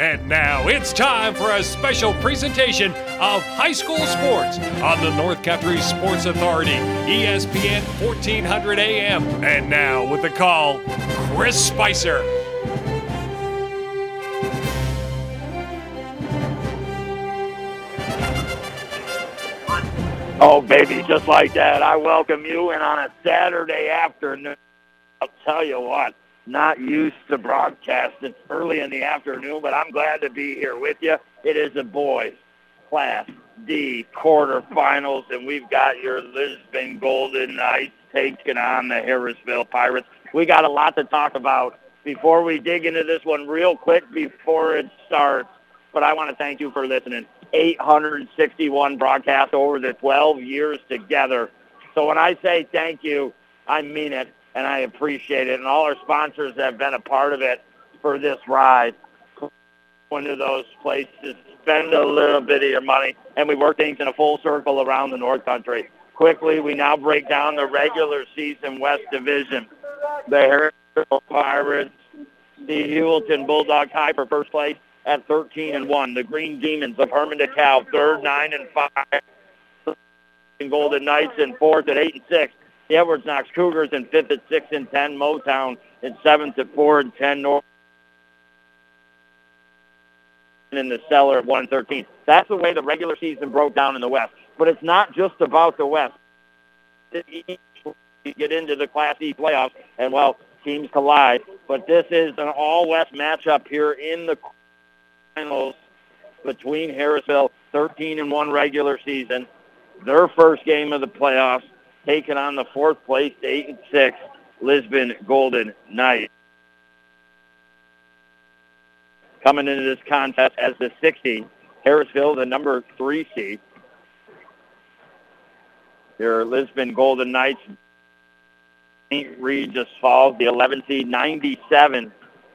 And now it's time for a special presentation of high school sports on the North Country Sports Authority, ESPN 1400 AM. And now with the call, Chris Spicer. Oh, baby, just like that. I welcome you And on a Saturday afternoon. I'll tell you what, not used to broadcast. It's early in the afternoon, but I'm glad to be here with you. It is the boys Class D quarterfinals, and we've got your Lisbon Golden Knights taking on the Harrisville Pirates. We got a lot to talk about before we dig into this one real quick before it starts. But I want to thank you for listening. 861 broadcasts over the 12 years together. So when I say thank you, I mean it and I appreciate it. And all our sponsors have been a part of it for this ride. One of those places, spend a little bit of your money, and we work things in a full circle around the North Country. Quickly, we now break down the regular season West Division. The Harrisville Pirates, the Heuvelton Bulldogs high for first place at 13 and 1. The Green Demons of Hermon DeKalb, third, 9 and 5. Golden Knights in fourth at 8 and 6. The Edwards Knox Cougars in fifth at 6 and 10. Motown in seventh at 4 and 10. North and in the cellar at 1 and 13. That's the way the regular season broke down in the West. But it's not just about the West. You get into the Class E playoffs, and, well, teams collide. But this is an all-West matchup here in the finals between Harrisville, 13 and 1 regular season, their first game of the playoffs, taking on the fourth place, 8 and 6 Lisbon Golden Knights. Coming into this contest as the 60, Harrisville, the number three seed. Your Lisbon Golden Knights, St. Regis Falls, the 11 seed, 97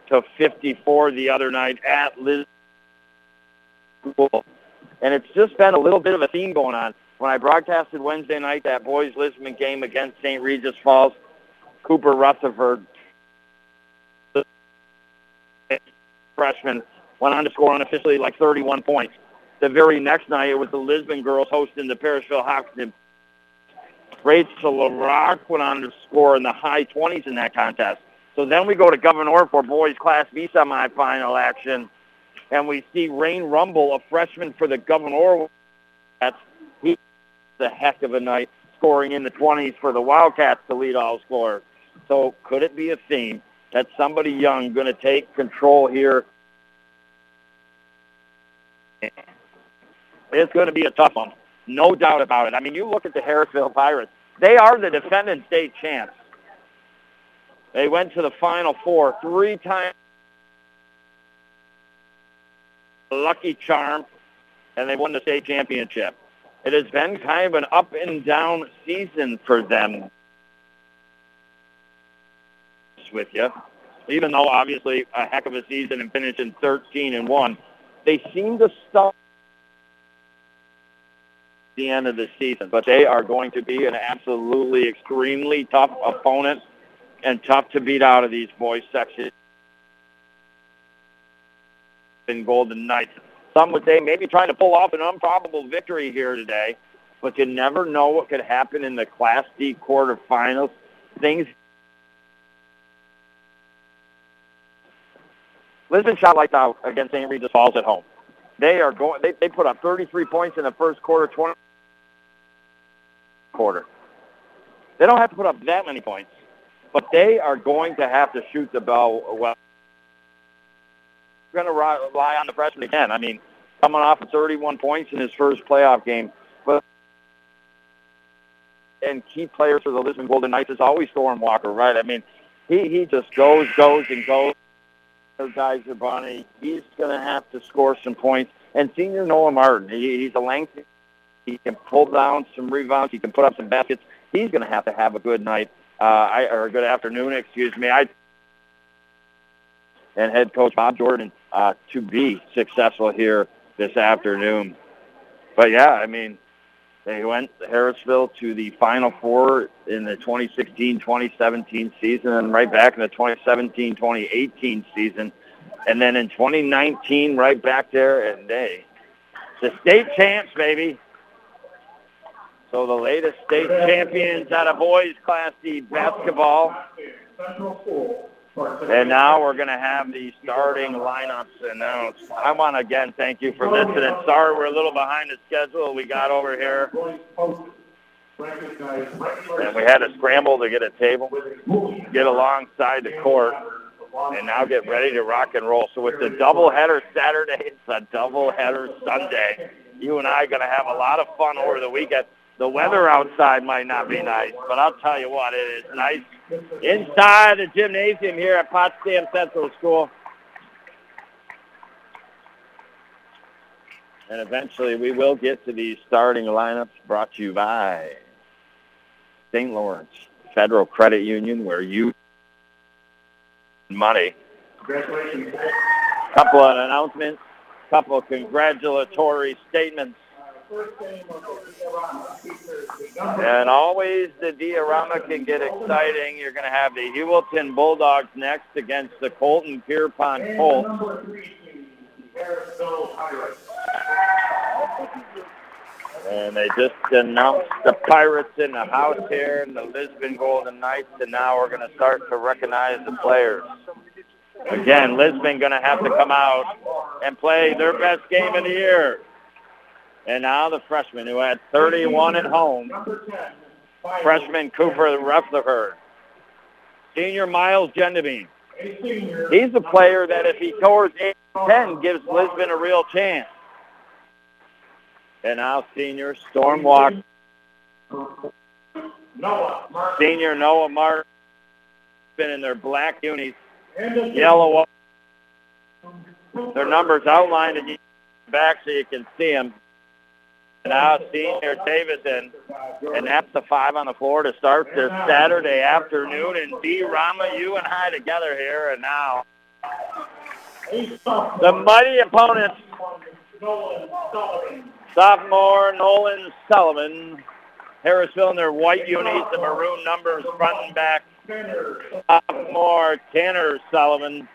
to 54 the other night at Lisbon. And it's just been a little bit of a theme going on. When I broadcasted Wednesday night that boys Lisbon game against St. Regis Falls, Cooper Rutherford, freshman, went on to score unofficially like 31 points. The very next night, it was the Lisbon girls hosting the Parishville Hawks. Rachel LaRock went on to score in the high 20s in that contest. So then we go to Gouverneur for boys Class B semifinal action and we see Rain Rumble, a freshman for the Gouverneur. A heck of a night, scoring in the 20s for the Wildcats to lead all scorers. So could it be a theme that somebody young going to take control here? It's going to be a tough one, no doubt about it. I mean, you look at the Harrisville Pirates; they are the defending state champs. They went to the Final Four three times lucky charm, and they won the state championship. It has been kind of an up and down season for them. With you, even though obviously a heck of a season and finishing 13 and one, they seem to stop the end of the season. But they are going to be an absolutely extremely tough opponent and tough to beat out of these boys sections in Golden Knights. Some would say maybe trying to pull off an improbable victory here today, but you never know what could happen in the Class D quarterfinals. Things. Lisbon shot lights out against St. Regis Falls at home. They are going. They, they put up 33 points in the first quarter, 20 quarter. They don't have to put up that many points, but they are going to have to shoot the ball well going to rely on the freshman again. I mean, coming off of 31 points in his first playoff game, but and key players for the Lisbon Golden Knights is always Storm Walker, right? I mean, he he just goes, goes, and goes. Guys Bonnie. He's going to have to score some points. And senior Noah Martin, he, he's a lengthy. He can pull down some rebounds. He can put up some baskets. He's going to have to have a good night, uh, I, or a good afternoon, excuse me. I and head coach Bob Jordan uh, to be successful here this afternoon. But yeah, I mean, they went Harrisville to the Final Four in the 2016-2017 season and right back in the 2017-2018 season. And then in 2019, right back there, and they, the state champs, baby. So the latest state champions out of boys Class D basketball. And now we're going to have the starting lineups announced. I want to again thank you for listening. Sorry we're a little behind the schedule. We got over here. And we had to scramble to get a table, get alongside the court, and now get ready to rock and roll. So it's a doubleheader Saturday. It's a doubleheader Sunday. You and I are going to have a lot of fun over the weekend. The weather outside might not be nice, but I'll tell you what, it is nice inside the gymnasium here at Potsdam Central School. And eventually we will get to these starting lineups brought to you by St. Lawrence Federal Credit Union, where you money. Congratulations. Couple of announcements, couple of congratulatory statements. And always the diorama can get exciting. You're going to have the Heuvelton Bulldogs next against the Colton Pierpont Colts. And they just announced the Pirates in the house here and the Lisbon Golden Knights, and now we're going to start to recognize the players. Again, Lisbon going to have to come out and play their best game of the year. And now the freshman who had 31 at home, freshman Cooper Rutherford. Senior Miles Gendabine. He's a player that if he scores 8-10 gives Lisbon a real chance. And now senior Storm Walker. Senior Noah Martin been in their black unis, yellow. Their numbers outlined in the back so you can see them. Now senior Davidson, and that's the five on the floor to start this Saturday afternoon. And D. Rama, you and I together here, and now the mighty opponents, sophomore Nolan Sullivan, Harrisville in their white unis, the maroon numbers front and back. Sophomore Tanner Sullivan.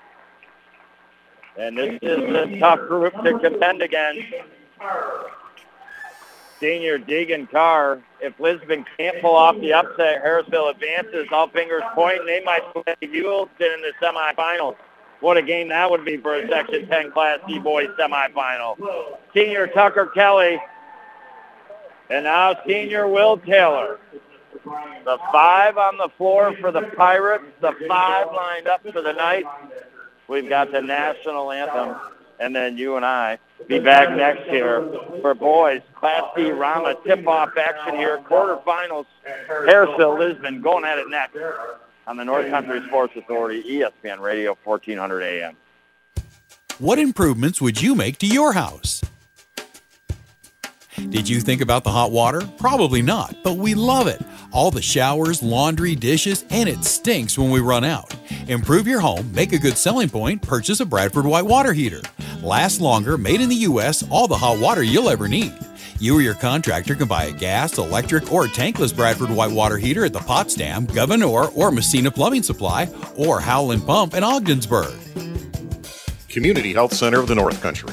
And this is a tough group to contend against senior Deegan Carr. If Lisbon can't pull off the upset, Harrisville advances. All fingers point. They might play Heuvelton in the semifinals. What a game that would be for a Section 10 Class D boys semifinal. Senior Tucker Kelly. And now senior Will Taylor. The five on the floor for the Pirates. The five lined up for the Knights. We've got the national anthem. And then you and I be back next year for boys. Class D Rama tip-off action here. Quarterfinals. Harrisville, Lisbon going at it next on the North Country Sports Authority, ESPN Radio, 1400 AM. What improvements would you make to your house? Did you think about the hot water? Probably not, but we love it. All the showers, laundry, dishes, and it stinks when we run out. Improve your home, make a good selling point, purchase a Bradford White water heater. Last longer, made in the U.S., all the hot water you'll ever need. You or your contractor can buy a gas, electric, or tankless Bradford White water heater at the Potsdam, Gouverneur, or Massena Plumbing Supply, or Howland Pump in Ogdensburg. Community Health Center of the North Country.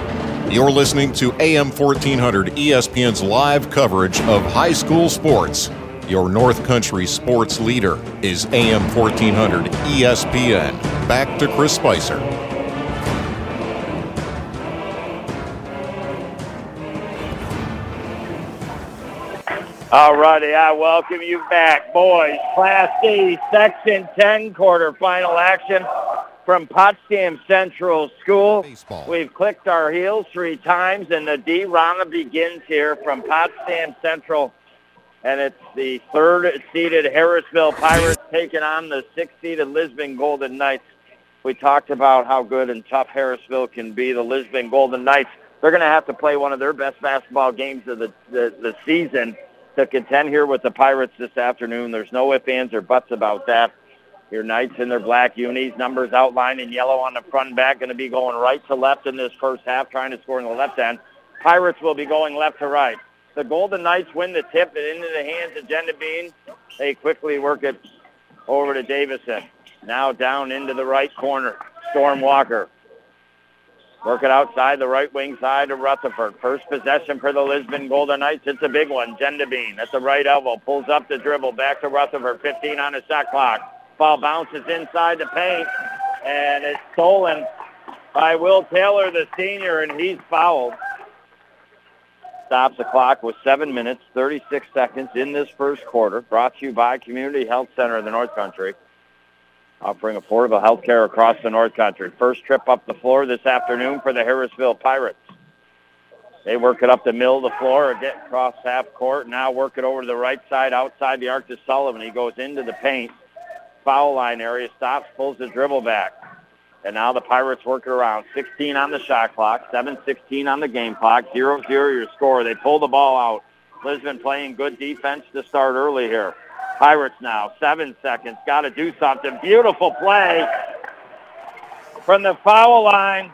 You're listening to AM 1400 ESPN's live coverage of high school sports. Your North Country sports leader is AM 1400 ESPN. Back to Chris Spicer. All righty, I welcome you back, boys. Class D, Section 10 quarterfinal action from Potsdam Central School. Baseball. We've clicked our heels three times, and the D Rana begins here from Potsdam Central. And it's the third-seeded Harrisville Pirates taking on the sixth-seeded Lisbon Golden Knights. We talked about how good and tough Harrisville can be. The Lisbon Golden Knights they're going to have to play one of their best basketball games of the, the, the season to contend here with the Pirates this afternoon. There's no ifs, ands, or buts about that. Your Knights in their black unis, numbers outlined in yellow on the front and back, going to be going right to left in this first half, trying to score in the left end. Pirates will be going left to right. The Golden Knights win the tip and into the hands of Jenda Bean. They quickly work it over to Davison. Now down into the right corner. Storm Walker. Work it outside the right wing side of Rutherford. First possession for the Lisbon Golden Knights. It's a big one. Bean at the right elbow. Pulls up the dribble. Back to Rutherford. 15 on the shot clock. Ball bounces inside the paint. And it's stolen by Will Taylor, the senior, and he's fouled. Stops the clock with 7 minutes, 36 seconds in this first quarter. Brought to you by Community Health Center of the North Country offering affordable health care across the North Country. First trip up the floor this afternoon for the Harrisville Pirates. They work it up the middle of the floor, get across half court, now work it over to the right side outside the arc to Sullivan. He goes into the paint, foul line area, stops, pulls the dribble back. And now the Pirates work it around. 16 on the shot clock, 7-16 on the game clock, 0-0 your score. They pull the ball out. Lisbon playing good defense to start early here. Pirates now, seven seconds. Got to do something. Beautiful play from the foul line.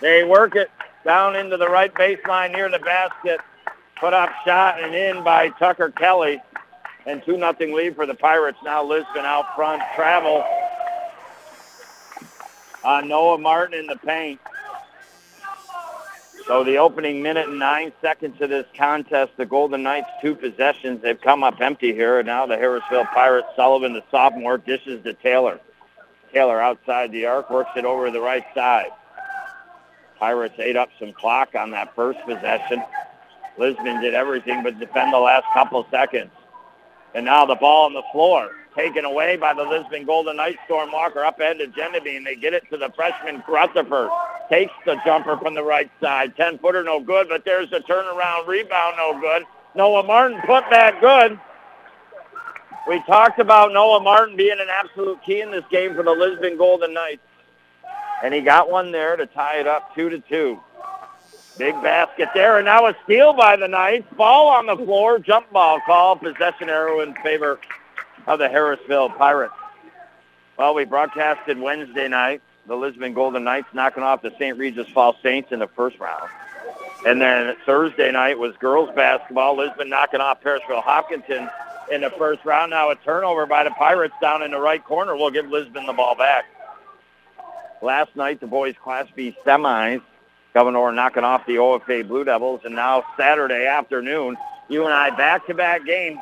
They work it down into the right baseline near the basket. Put up shot and in by Tucker Kelly. And 2 nothing lead for the Pirates. Now Lisbon out front. Travel on Noah Martin in the paint. So the opening minute and nine seconds of this contest, the Golden Knights two possessions. They've come up empty here, and now the Harrisville Pirates, Sullivan, the sophomore, dishes to Taylor. Taylor outside the arc, works it over to the right side. Pirates ate up some clock on that first possession. Lisbon did everything but defend the last couple seconds. And now the ball on the floor, taken away by the Lisbon Golden Knights. Storm Walker up ahead to Gendabine. And they get it to the freshman Rutherford takes the jumper from the right side. 10-footer, no good, but there's a turnaround rebound, no good. Noah Martin put back good. We talked about Noah Martin being an absolute key in this game for the Lisbon Golden Knights. And he got one there to tie it up 2 to two. Big basket there, and now a steal by the Knights. Ball on the floor, jump ball call, possession arrow in favor of the Harrisville Pirates. Well, we broadcasted Wednesday night the Lisbon Golden Knights knocking off the St. Regis Falls Saints in the first round. And then Thursday night was girls basketball. Lisbon knocking off Parishville Hopkinton in the first round. Now a turnover by the Pirates down in the right corner We'll give Lisbon the ball back. Last night, the boys Class B semis, Gouverneur knocking off the OFA Blue Devils. And now Saturday afternoon, you and I back-to-back games.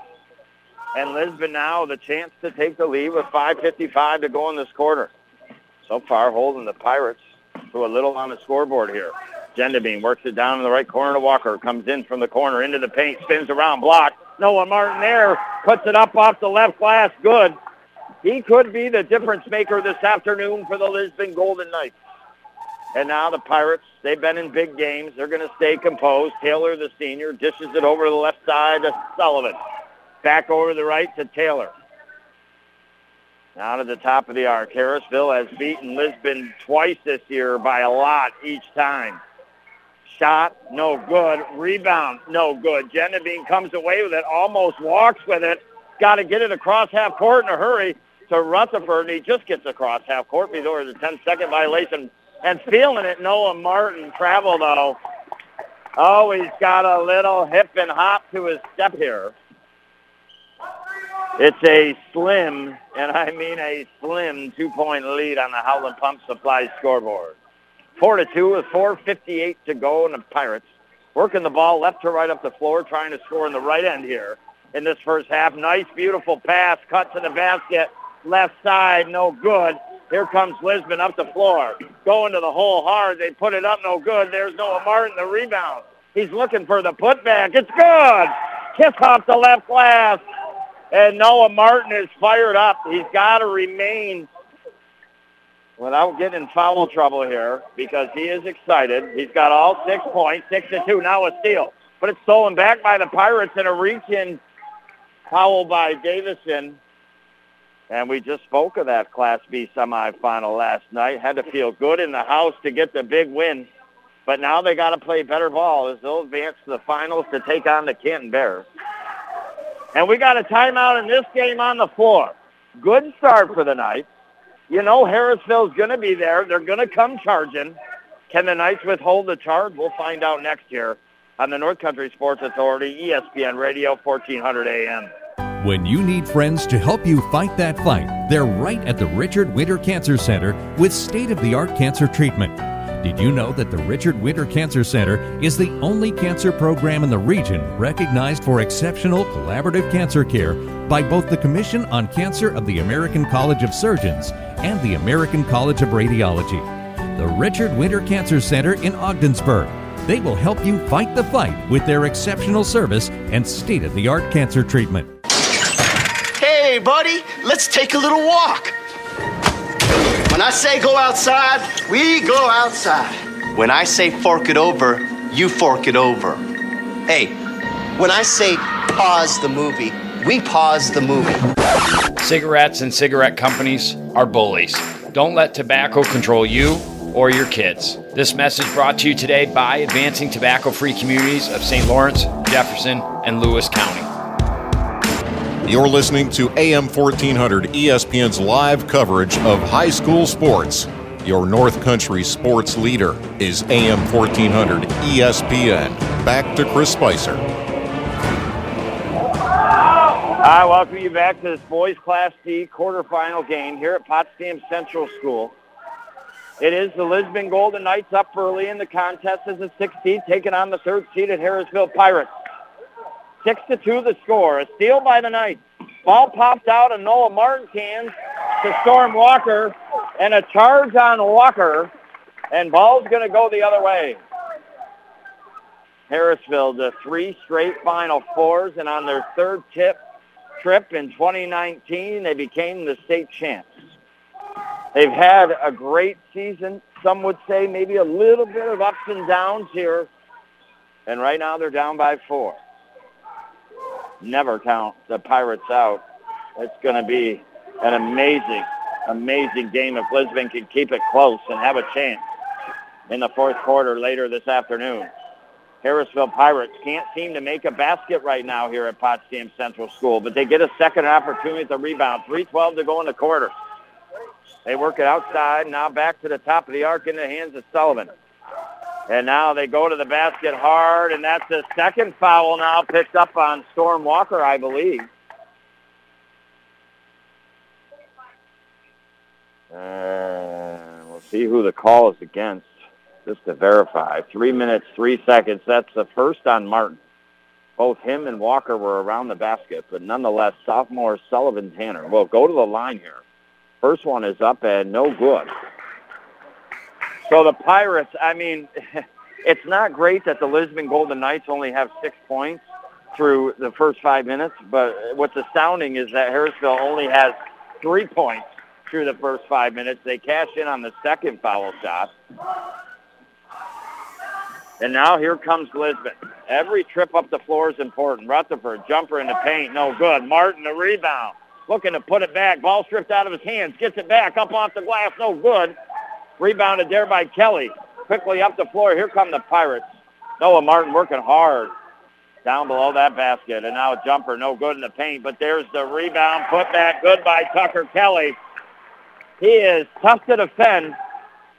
And Lisbon now the chance to take the lead with 5.55 to go in this quarter so far holding the Pirates to a little on the scoreboard here. Gendabine works it down in the right corner to Walker. Comes in from the corner into the paint, spins around, block. Noah Martin there puts it up off the left glass. Good. He could be the difference maker this afternoon for the Lisbon Golden Knights. And now the Pirates, they've been in big games. They're going to stay composed. Taylor, the senior, dishes it over to the left side to Sullivan. Back over to the right to Taylor. Now to the top of the arc. Harrisville has beaten Lisbon twice this year by a lot each time. Shot, no good. Rebound, no good. Gendabine comes away with it, almost walks with it. Got to get it across half court in a hurry to Rutherford, and he just gets across half court before the 10-second violation. And feeling it, Noah Martin travel, though. Oh, he's got a little hip and hop to his step here. It's a slim, and I mean a slim, two-point lead on the Howland Pump Supply scoreboard. 4 to 2 with 4.58 to go, and the Pirates working the ball left to right up the floor, trying to score in the right end here in this first half. Nice, beautiful pass, cut to the basket, left side, no good. Here comes Lisbon up the floor, going to the hole hard. They put it up, no good. There's Noah Martin, the rebound. He's looking for the putback. It's good. Kiss off the left glass. And Noah Martin is fired up. He's got to remain without getting in foul trouble here because he is excited. He's got all six points, six to two. Now a steal. But it's stolen back by the Pirates and a reach-in foul by Davison. And we just spoke of that Class B semifinal last night. Had to feel good in the house to get the big win. But now they got to play better ball as they'll advance to the finals to take on the Canton Bears. And we got a timeout in this game on the floor. Good start for the Knights. You know Harrisville's going to be there. They're going to come charging. Can the Knights withhold the charge? We'll find out next year on the North Country Sports Authority, ESPN Radio, 1400 AM. When you need friends to help you fight that fight, they're right at the Richard Winter Cancer Center with state-of-the-art cancer treatment. Did you know that the Richard Winter Cancer Center is the only cancer program in the region recognized for exceptional collaborative cancer care by both the Commission on Cancer of the American College of Surgeons and the American College of Radiology? The Richard Winter Cancer Center in Ogdensburg. They will help you fight the fight with their exceptional service and state of the art cancer treatment. Hey, buddy, let's take a little walk. When I say go outside, we go outside. When I say fork it over, you fork it over. Hey, when I say pause the movie, we pause the movie. Cigarettes and cigarette companies are bullies. Don't let tobacco control you or your kids. This message brought to you today by Advancing Tobacco Free Communities of St. Lawrence, Jefferson, and Lewis County. You're listening to AM 1400 ESPN's live coverage of high school sports. Your North Country sports leader is AM 1400 ESPN. Back to Chris Spicer. I welcome you back to this boys Class D quarterfinal game here at Potsdam Central School. It is the Lisbon Golden Knights up early in the contest as a 16, taking on the third seed at Harrisville Pirates. Six to two the score. A steal by the Knights. Ball popped out of Noah Martin's hands to Storm Walker, and a charge on Walker, and ball's going to go the other way. Harrisville to three straight Final Fours, and on their third tip trip in 2019, they became the state champs. They've had a great season. Some would say maybe a little bit of ups and downs here. And right now they're down by four. Never count the Pirates out. It's going to be an amazing, amazing game if Lisbon can keep it close and have a chance in the fourth quarter later this afternoon. Harrisville Pirates can't seem to make a basket right now here at Potsdam Central School, but they get a second opportunity at the rebound. 3.12 to go in the quarter. They work it outside. Now back to the top of the arc in the hands of Sullivan. And now they go to the basket hard, and that's the second foul now picked up on Storm Walker, I believe. And we'll see who the call is against, just to verify. Three minutes, three seconds. That's the first on Martin. Both him and Walker were around the basket, but nonetheless, sophomore Sullivan Tanner will go to the line here. First one is up and no good. So the Pirates, I mean, it's not great that the Lisbon Golden Knights only have six points through the first five minutes, but what's astounding is that Harrisville only has three points through the first five minutes. They cash in on the second foul shot. And now here comes Lisbon. Every trip up the floor is important. Rutherford, jumper in the paint, no good. Martin, the rebound looking to put it back. Ball stripped out of his hands. Gets it back up off the glass. No good. Rebounded there by Kelly. Quickly up the floor. Here come the Pirates. Noah Martin working hard down below that basket. And now a jumper. No good in the paint. But there's the rebound. Put back good by Tucker Kelly. He is tough to defend.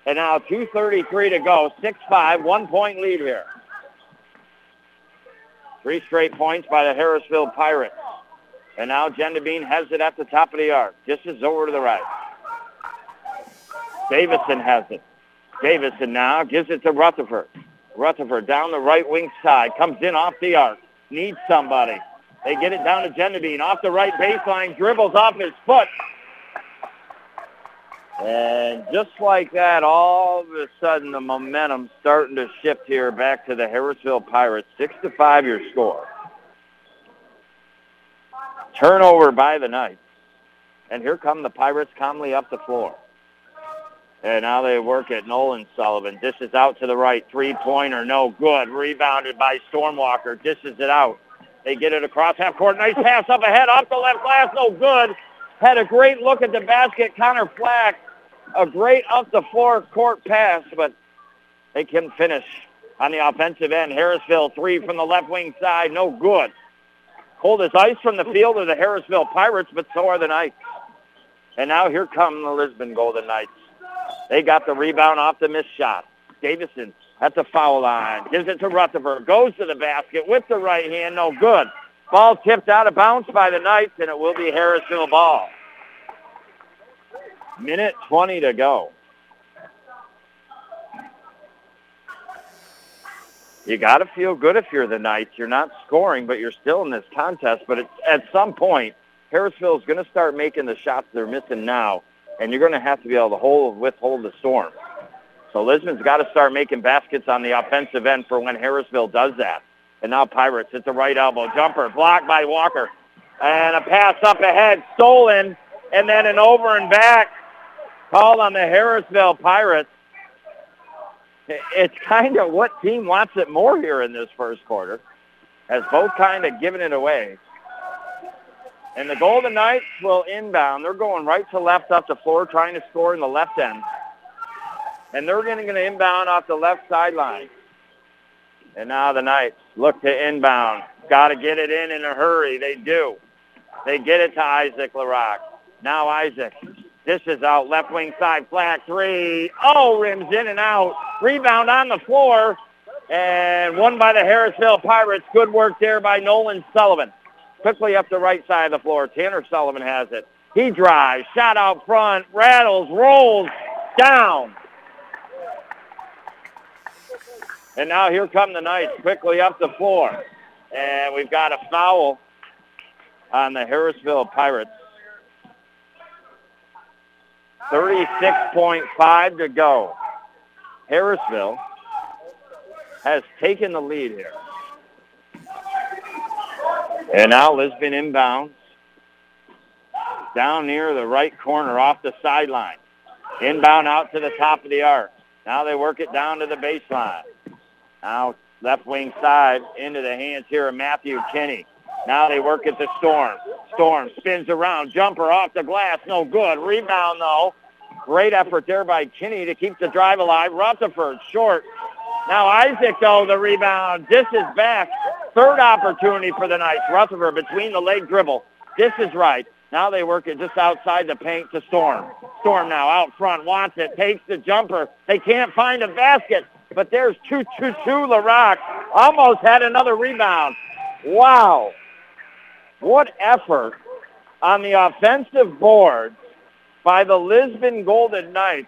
And now 2.33 to go. 6-5. One-point lead here. Three straight points by the Harrisville Pirates. And now Gendabine has it at the top of the arc. Dishes over to the right. Davison has it. Davison now gives it to Rutherford. Rutherford down the right wing side. Comes in off the arc. Needs somebody. They get it down to Gendabine. Off the right baseline. Dribbles off his foot. And just like that, all of a sudden the momentum starting to shift here back to the Harrisville Pirates. Six to five your score. Turnover by the Knights. And here come the Pirates calmly up the floor. And now they work at Nolan Sullivan. Dishes out to the right. Three-pointer, no good. Rebounded by Stormwalker. Dishes it out. They get it across half court. Nice pass up ahead, off the left glass, no good. Had a great look at the basket. Connor Flack, a great up the floor court pass, but They can finish on the offensive end. Harrisville, three from the left wing side, no good. Cold as ice from the field of the Harrisville Pirates, but so are the Knights. And now here come the Lisbon Golden Knights. They got the rebound off the missed shot. Davison at the foul line. Gives it to Rutherford. Goes to the basket with the right hand. No good. Ball tipped out of bounds by the Knights, and it will be Harrisville ball. Minute 20 to go. You got to feel good if you're the Knights. You're not scoring, but you're still in this contest. But at some point, Harrisville is going to start making the shots they're missing now, and you're going to have to be able to hold withhold the storm. So Lisbon's got to start making baskets on the offensive end for when Harrisville does that. And now Pirates, it's a right elbow jumper, blocked by Walker. And a pass up ahead, stolen, and then an over and back called on the Harrisville Pirates. It's kind of what team wants it more here in this first quarter, has both kind of given it away. And the Golden Knights will inbound. They're going right to left up the floor, trying to score in the left end. And they're going to inbound off the left sideline. And now the Knights look to inbound. Got to get it in in a hurry. They do. They get it to Isaac LaRock. Now Isaac dishes out left wing side flat three. Oh, rims in and out. Rebound on the floor. And won by the Harrisville Pirates. Good work there by Nolan Sullivan. Quickly up the right side of the floor. Tanner Sullivan has it. He drives. Shot out front. Rattles. Rolls. Down. And now here come the Knights quickly up the floor. And we've got a foul on the Harrisville Pirates. 36.5 to go. Harrisville has taken the lead here. And now Lisbon inbounds down near the right corner off the sideline. Inbound out to the top of the arc. Now they work it down to the baseline. Now left wing side into the hands here of Matthew Kinney. Now they work at the Storm. Storm spins around. Jumper off the glass. No good. Rebound, though. Great effort there by Kinney to keep the drive alive. Rutherford short. Now Isaac, though, the rebound. This is back. Third opportunity for the Knights. Rutherford between the leg dribble. This is right. Now they work it just outside the paint to Storm. Storm now out front, wants it, takes the jumper. They can't find a basket. But there's 2-2-2 LaRock. Almost had another rebound. Wow. What effort on the offensive board by the Lisbon Golden Knights.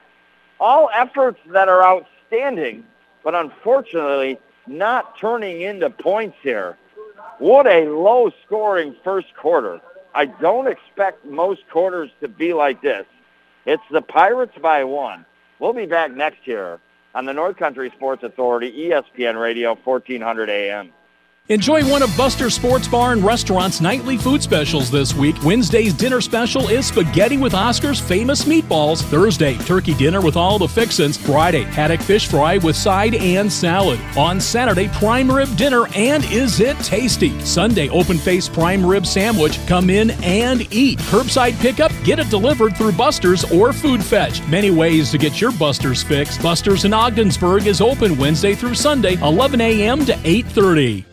All efforts that are outstanding, but unfortunately not turning into points here. What a low-scoring first quarter. I don't expect most quarters to be like this. It's the Pirates by one. We'll be back next year on the North Country Sports Authority, ESPN Radio, 1400 AM. Enjoy one of Buster Sports Bar and Restaurant's nightly food specials this week. Wednesday's dinner special is spaghetti with Oscar's famous meatballs. Thursday, turkey dinner with all the fixins. Friday, haddock fish fry with side and salad. On Saturday, prime rib dinner and is it tasty? Sunday, open face prime rib sandwich. Come in and eat. Curbside pickup, get it delivered through Buster's or Food Fetch. Many ways to get your Buster's fix. Buster's in Ogdensburg is open Wednesday through Sunday, 11 a.m. to 8:30.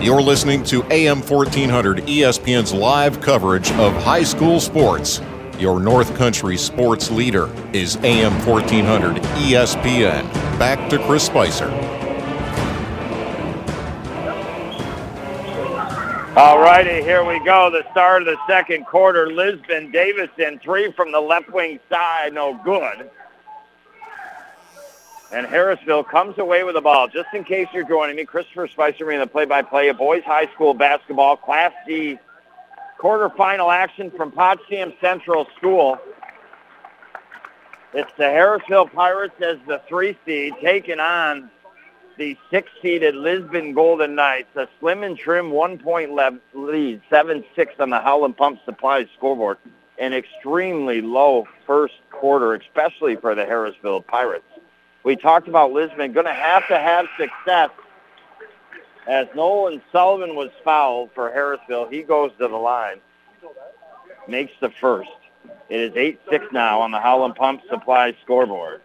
You're listening to AM 1400 ESPN's live coverage of high school sports. Your North Country sports leader is AM 1400 ESPN. Back to Chris Spicer. All righty, here we go. The start of the second quarter. Lisbon Davison, three from the left wing side, no good. And Harrisville comes away with the ball. Just in case you're joining me, Christopher Spicer in the play-by-play of boys high school basketball, Class D quarterfinal action from Potsdam Central School. It's the Harrisville Pirates as the three seed taking on the six-seeded Lisbon Golden Knights. A slim and trim one-point lead, 7-6 on the Howland Pump Supply scoreboard. An extremely low first quarter, especially for the Harrisville Pirates. We talked about Lisbon going to have to have success as Nolan Sullivan was fouled for Harrisville. He goes to the line, makes the first. It is 8-6 now on the Howland Pump Supply scoreboard.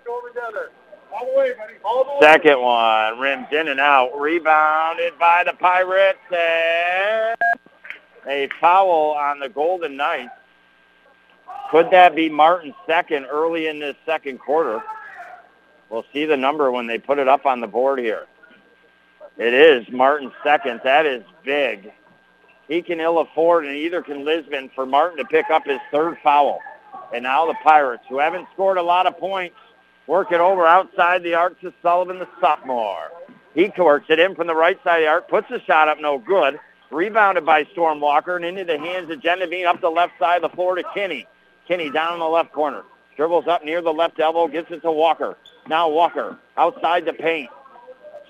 Second one, rims in and out, rebounded by the Pirates, and a foul on the Golden Knights. Could that be Martin's second early in this second quarter? We'll see the number when they put it up on the board here. It is Martin's second. That is big. He can ill afford, and either can Lisbon, for Martin to pick up his third foul. And now the Pirates, who haven't scored a lot of points, work it over outside the arc to Sullivan, the sophomore. He works it in from the right side of the arc, puts the shot up, no good. Rebounded by Storm Walker and into the hands of Gendabine up the left side of the floor to Kinney. Kinney down in the left corner. Dribbles up near the left elbow, gets it to Walker. Now Walker outside the paint.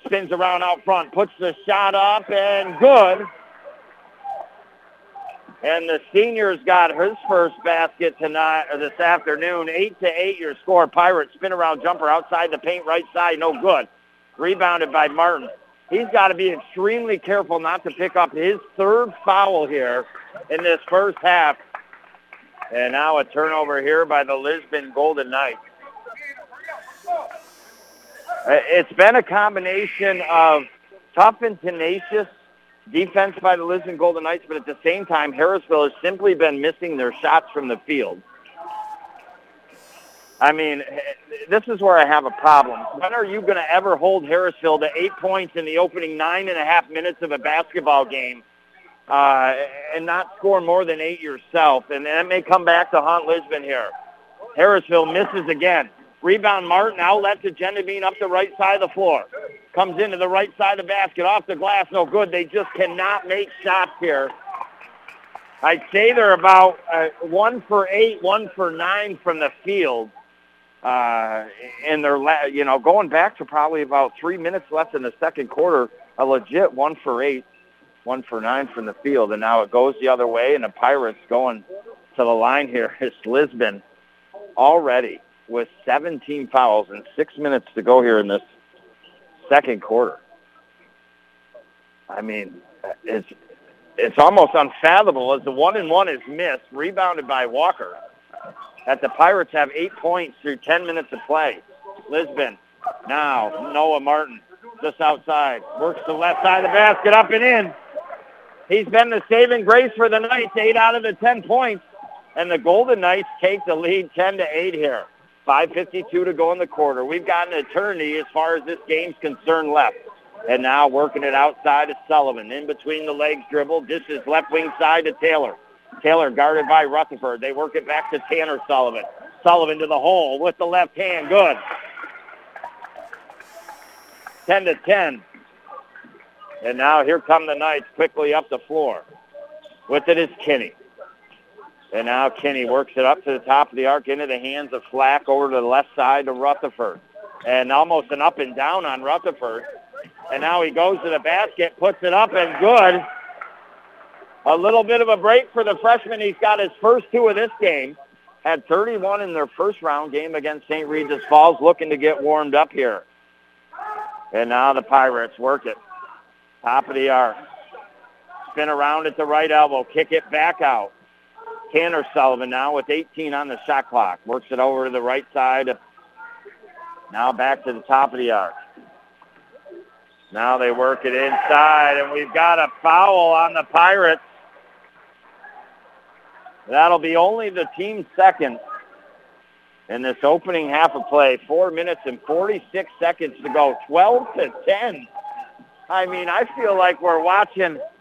Spins around out front, puts the shot up, and good. And the seniors got his first basket tonight or this afternoon. Eight to eight your score. Pirates spin around jumper outside the paint right side. No good. Rebounded by Martin. He's got to be extremely careful not to pick up his third foul here in this first half. And now a turnover here by the Lisbon Golden Knights. It's been a combination of tough and tenacious defense by the Lisbon Golden Knights, but at the same time, Harrisville has simply been missing their shots from the field. I mean, this is where I have a problem. When are you going to ever hold Harrisville to eight points in the opening nine and a half minutes of a basketball game uh, and not score more than eight yourself? And that may come back to haunt Lisbon here. Harrisville misses again. Rebound Martin, outlet to Gendabine up the right side of the floor comes into the right side of the basket, off the glass, no good. They just cannot make shots here. I'd say they're about uh, one for eight, one for nine from the field. Uh, and they're, la- you know, going back to probably about three minutes left in the second quarter, a legit one for eight, one for nine from the field. And now it goes the other way, and the Pirates going to the line here. It's Lisbon already with 17 fouls and six minutes to go here in this second quarter. I mean, it's it's almost unfathomable as the one and one is missed, rebounded by Walker. That the Pirates have eight points through 10 minutes of play. Lisbon now Noah Martin just outside works the left side of the basket up and in. He's been the saving grace for the Knights, eight out of the 10 points, and the Golden Knights take the lead 10 to eight here. 5.52 to go in the quarter. We've got an eternity as far as this game's concerned left. And now working it outside of Sullivan. In between the legs dribble. This is left wing side to Taylor. Taylor guarded by Rutherford. They work it back to Tanner Sullivan. Sullivan to the hole with the left hand. Good. 10 to 10. And now here come the Knights quickly up the floor. With it is Kinney. And now Kinney works it up to the top of the arc into the hands of Flack over to the left side to Rutherford. And almost an up and down on Rutherford. And now he goes to the basket, puts it up and good. A little bit of a break for the freshman. He's got his first two of this game. Had 31 in their first round game against St. Regis Falls, looking to get warmed up here. And now the Pirates work it. Top of the arc. Spin around at the right elbow. Kick it back out. Tanner Sullivan now with 18 on the shot clock. Works it over to the right side. Now back to the top of the arc. Now they work it inside, and we've got a foul on the Pirates. That'll be only the team second in this opening half of play. Four minutes and 46 seconds to go. 12 to 10. I mean, I feel like we're watching –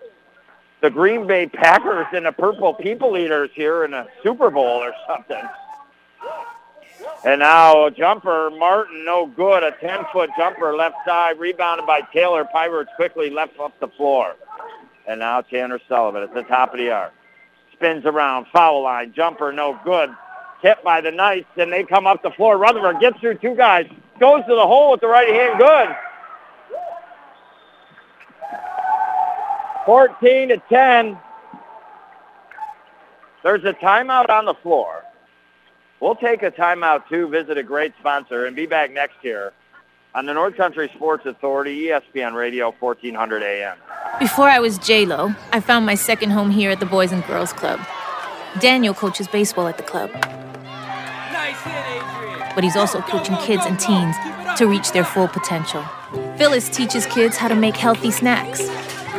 the Green Bay Packers and the Purple People Eaters here in a Super Bowl or something. And now a jumper, Martin, no good. A 10-foot jumper left side, rebounded by Taylor. Pirates quickly left up the floor. And now Tanner Sullivan at the top of the arc. Spins around, foul line, jumper, no good. Hit by the Knights, and they come up the floor. Rutherford gets through two guys, goes to the hole with the right hand, good. 14 to 10. There's a timeout on the floor. We'll take a timeout too, visit a great sponsor, and be back next year on the North Country Sports Authority, ESPN Radio, 1400 AM. Before I was J-Lo, I found my second home here at the Boys and Girls Club. Daniel coaches baseball at the club. Nice hit, Adrian. But he's also coaching kids and teens to reach their full potential. Phyllis teaches kids how to make healthy snacks,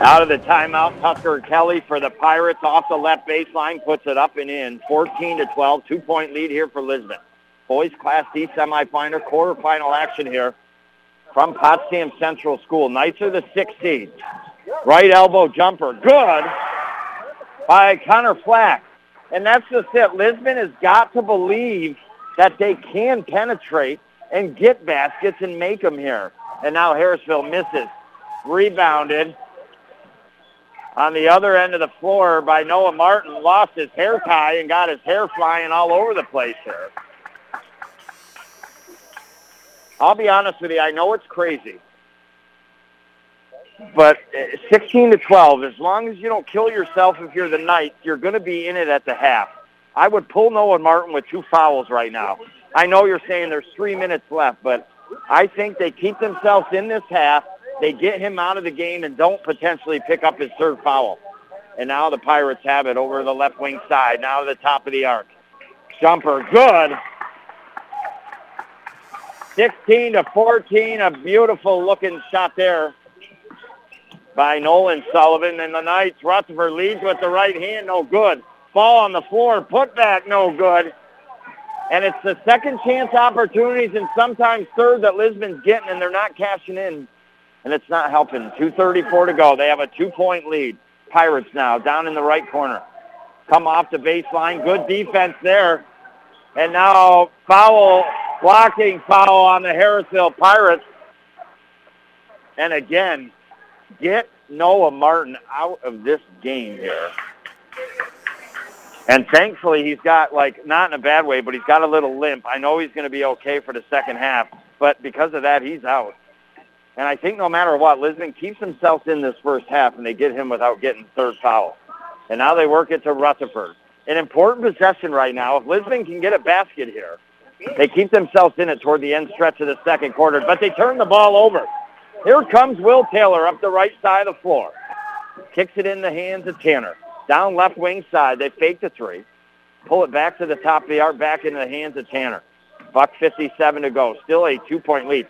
Out of the timeout, Tucker Kelly for the Pirates off the left baseline, puts it up and in. 14 to 12, two-point lead here for Lisbon. Boys Class D semifinal, quarterfinal action here from Potsdam Central School. Knights are the sixth seed. Right elbow jumper, good by Connor Flack. And that's just it. Lisbon has got to believe that they can penetrate and get baskets and make them here. And now Harrisville misses. Rebounded on the other end of the floor by Noah Martin. Lost his hair tie and got his hair flying all over the place here. I'll be honest with you. I know it's crazy. But uh, 16 to 12, as long as you don't kill yourself if you're the Knights, you're going to be in it at the half. I would pull Noah Martin with two fouls right now. I know you're saying there's three minutes left, but I think they keep themselves in this half they get him out of the game and don't potentially pick up his third foul. And now the Pirates have it over the left wing side, now to the top of the arc. Jumper, good. 16 to 14, a beautiful looking shot there by Nolan Sullivan. And the Knights, Rutherford leads with the right hand, no good. Ball on the floor, put back, no good. And it's the second chance opportunities and sometimes third that Lisbon's getting, and they're not cashing in and it's not helping. 2.34 to go. They have a two-point lead. Pirates now down in the right corner. Come off the baseline. Good defense there. And now foul, blocking foul on the Harrisville Pirates. And again, get Noah Martin out of this game here. And thankfully, he's got, like, not in a bad way, but he's got a little limp. I know he's going to be okay for the second half, but because of that, he's out. And I think no matter what, Lisbon keeps themselves in this first half, and they get him without getting third foul. And now they work it to Rutherford. An important possession right now. If Lisbon can get a basket here, they keep themselves in it toward the end stretch of the second quarter, but they turn the ball over. Here comes Will Taylor up the right side of the floor. Kicks it in the hands of Tanner. Down left wing side, they fake the three. Pull it back to the top of the arc, back into the hands of Tanner. Buck 57 to go. Still a two-point lead.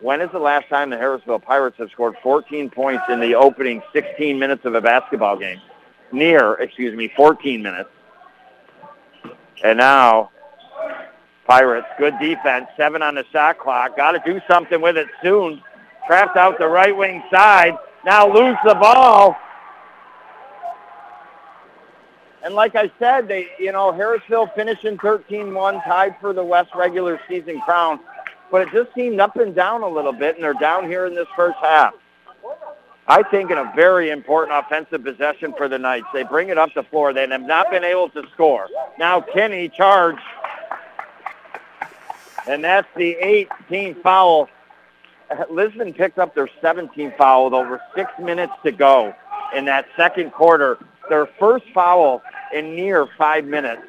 When is the last time the Harrisville Pirates have scored 14 points in the opening 16 minutes of a basketball game? Near, excuse me, 14 minutes. And now, Pirates, good defense, seven on the shot clock. Got to do something with it soon. Trapped out the right wing side. Now lose the ball. And like I said, they, you know, Harrisville finishing 13-1, tied for the West regular season crown but it just seemed up and down a little bit, and they're down here in this first half. I think in a very important offensive possession for the Knights. They bring it up the floor. They have not been able to score. Now Kinney charge. And that's the 18th foul. Lisbon picked up their 17th foul with over six minutes to go in that second quarter. Their first foul in near five minutes.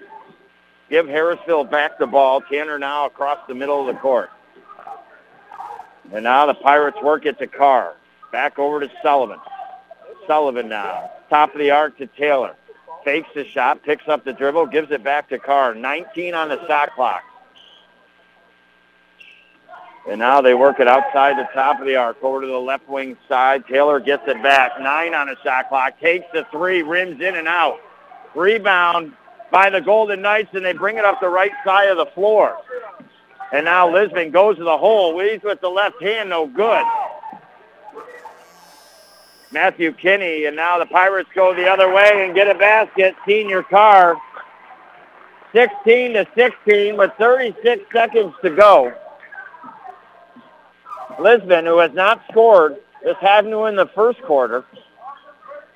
give Harrisville back the ball. Tanner now across the middle of the court. And now the Pirates work it to Carr. Back over to Sullivan. Sullivan now. Top of the arc to Taylor. Fakes the shot, picks up the dribble, gives it back to Carr. 19 on the shot clock. And now they work it outside the top of the arc over to the left wing side. Taylor gets it back. Nine on the shot clock. Takes the three, rims in and out. Rebound by the Golden Knights, and they bring it up the right side of the floor. And now Lisbon goes to the hole. Leads with the left hand, no good. Matthew Kinney, and now the Pirates go the other way and get a basket. Senior Carr, 16 to 16 with 36 seconds to go. Lisbon, who has not scored, just having to win the first quarter.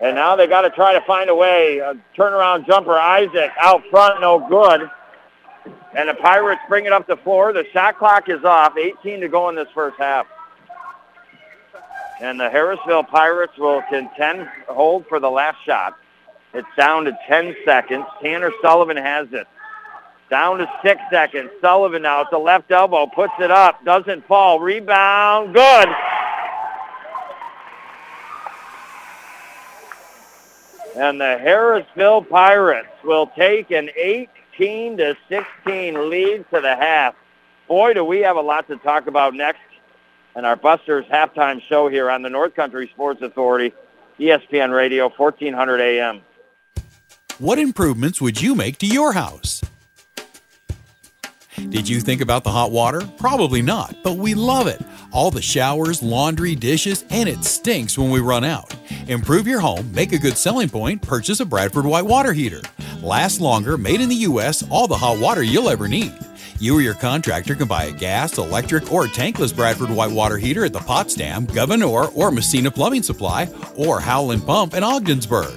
And now they got to try to find a way. A turnaround jumper, Isaac, out front, no good. And the Pirates bring it up the floor. The shot clock is off. 18 to go in this first half. And the Harrisville Pirates will contend, hold for the last shot. It's down to 10 seconds. Tanner Sullivan has it. Down to six seconds. Sullivan now at the left elbow. Puts it up. Doesn't fall. Rebound. Good. And the Harrisville Pirates will take an 18 to 16 lead to the half. Boy, do we have a lot to talk about next in our Busters halftime show here on the North Country Sports Authority, ESPN Radio, 1400 AM. What improvements would you make to your house? Did you think about the hot water? Probably not, but we love it. All the showers, laundry, dishes, and it stinks when we run out. Improve your home, make a good selling point, purchase a Bradford White water heater. Last longer, made in the U.S., all the hot water you'll ever need. You or your contractor can buy a gas, electric, or tankless Bradford White water heater at the Potsdam, Gouverneur, or Massena Plumbing Supply, or Howland Pump in Ogdensburg.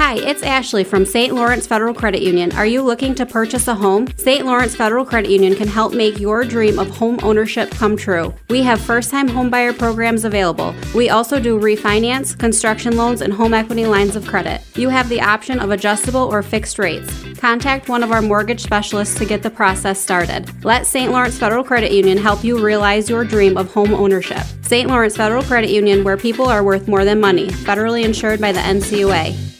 Hi, it's Ashley from St. Lawrence Federal Credit Union. Are you looking to purchase a home? St. Lawrence Federal Credit Union can help make your dream of home ownership come true. We have first time homebuyer programs available. We also do refinance, construction loans, and home equity lines of credit. You have the option of adjustable or fixed rates. Contact one of our mortgage specialists to get the process started. Let St. Lawrence Federal Credit Union help you realize your dream of home ownership. St. Lawrence Federal Credit Union, where people are worth more than money, federally insured by the NCUA.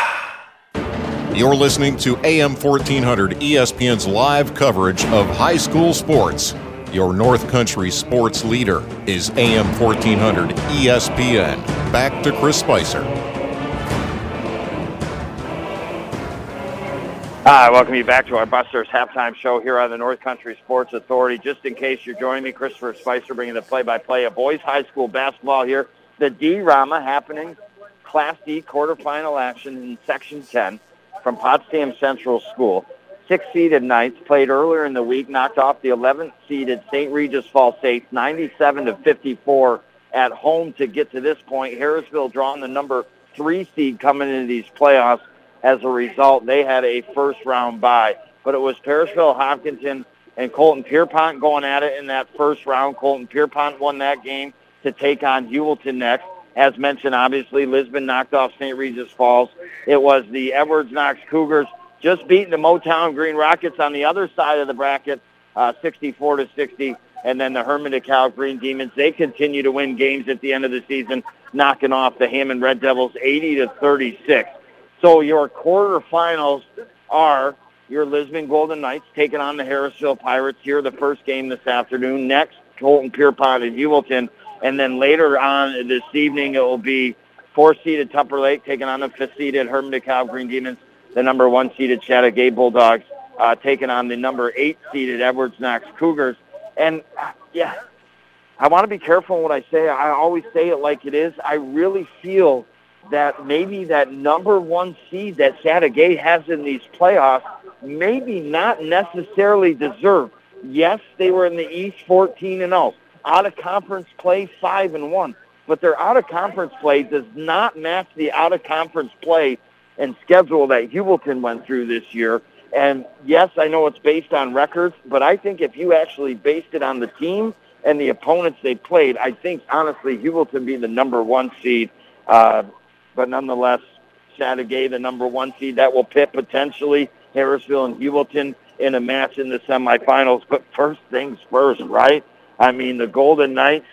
You're listening to AM 1400 ESPN's live coverage of high school sports. Your North Country sports leader is AM 1400 ESPN. Back to Chris Spicer. Hi, welcome you back to our Busters halftime show here on the North Country Sports Authority. Just in case you're joining me, Christopher Spicer bringing the play-by-play of boys high school basketball here. The D-Rama happening, Class D quarterfinal action in Section 10 from Potsdam Central School. Six-seeded Knights played earlier in the week, knocked off the 11th-seeded St. Regis Falls State 97 to 54 at home to get to this point. Harrisville drawn the number three seed coming into these playoffs. As a result, they had a first-round bye. But it was Parishville, Hopkinton, and Colton Pierpont going at it in that first round. Colton Pierpont won that game to take on Heuvelton next. As mentioned, obviously, Lisbon knocked off St. Regis Falls. It was the Edwards Knox Cougars just beating the Motown Green Rockets on the other side of the bracket, uh, 64 to 60. And then the Hermon DeKalb Green Demons, they continue to win games at the end of the season, knocking off the Hammond Red Devils 80 to 36. So your quarterfinals are your Lisbon Golden Knights taking on the Harrisville Pirates here, the first game this afternoon. Next, Colton Pierpont and Heuvelton. And then later on this evening, it will be four-seeded Tupper Lake taking on the fifth-seeded Hermon DeKalb Green Demons, the number one-seeded Chateaugay Bulldogs uh, taking on the number eight-seeded Edwards Knox Cougars. And, uh, yeah, I want to be careful what I say. I always say it like it is. I really feel that maybe that number one seed that Chateaugay has in these playoffs maybe not necessarily deserved. Yes, they were in the East 14 and 0. Out of conference play 5 and 1. But their out of conference play does not match the out of conference play and schedule that Heuvelton went through this year. And yes, I know it's based on records, but I think if you actually based it on the team and the opponents they played, I think honestly Heuvelton be the number one seed. Uh, but nonetheless, Chateaugay the number one seed that will pit potentially Harrisville and Heuvelton in a match in the semifinals. But first things first, right? I mean, the Golden Knights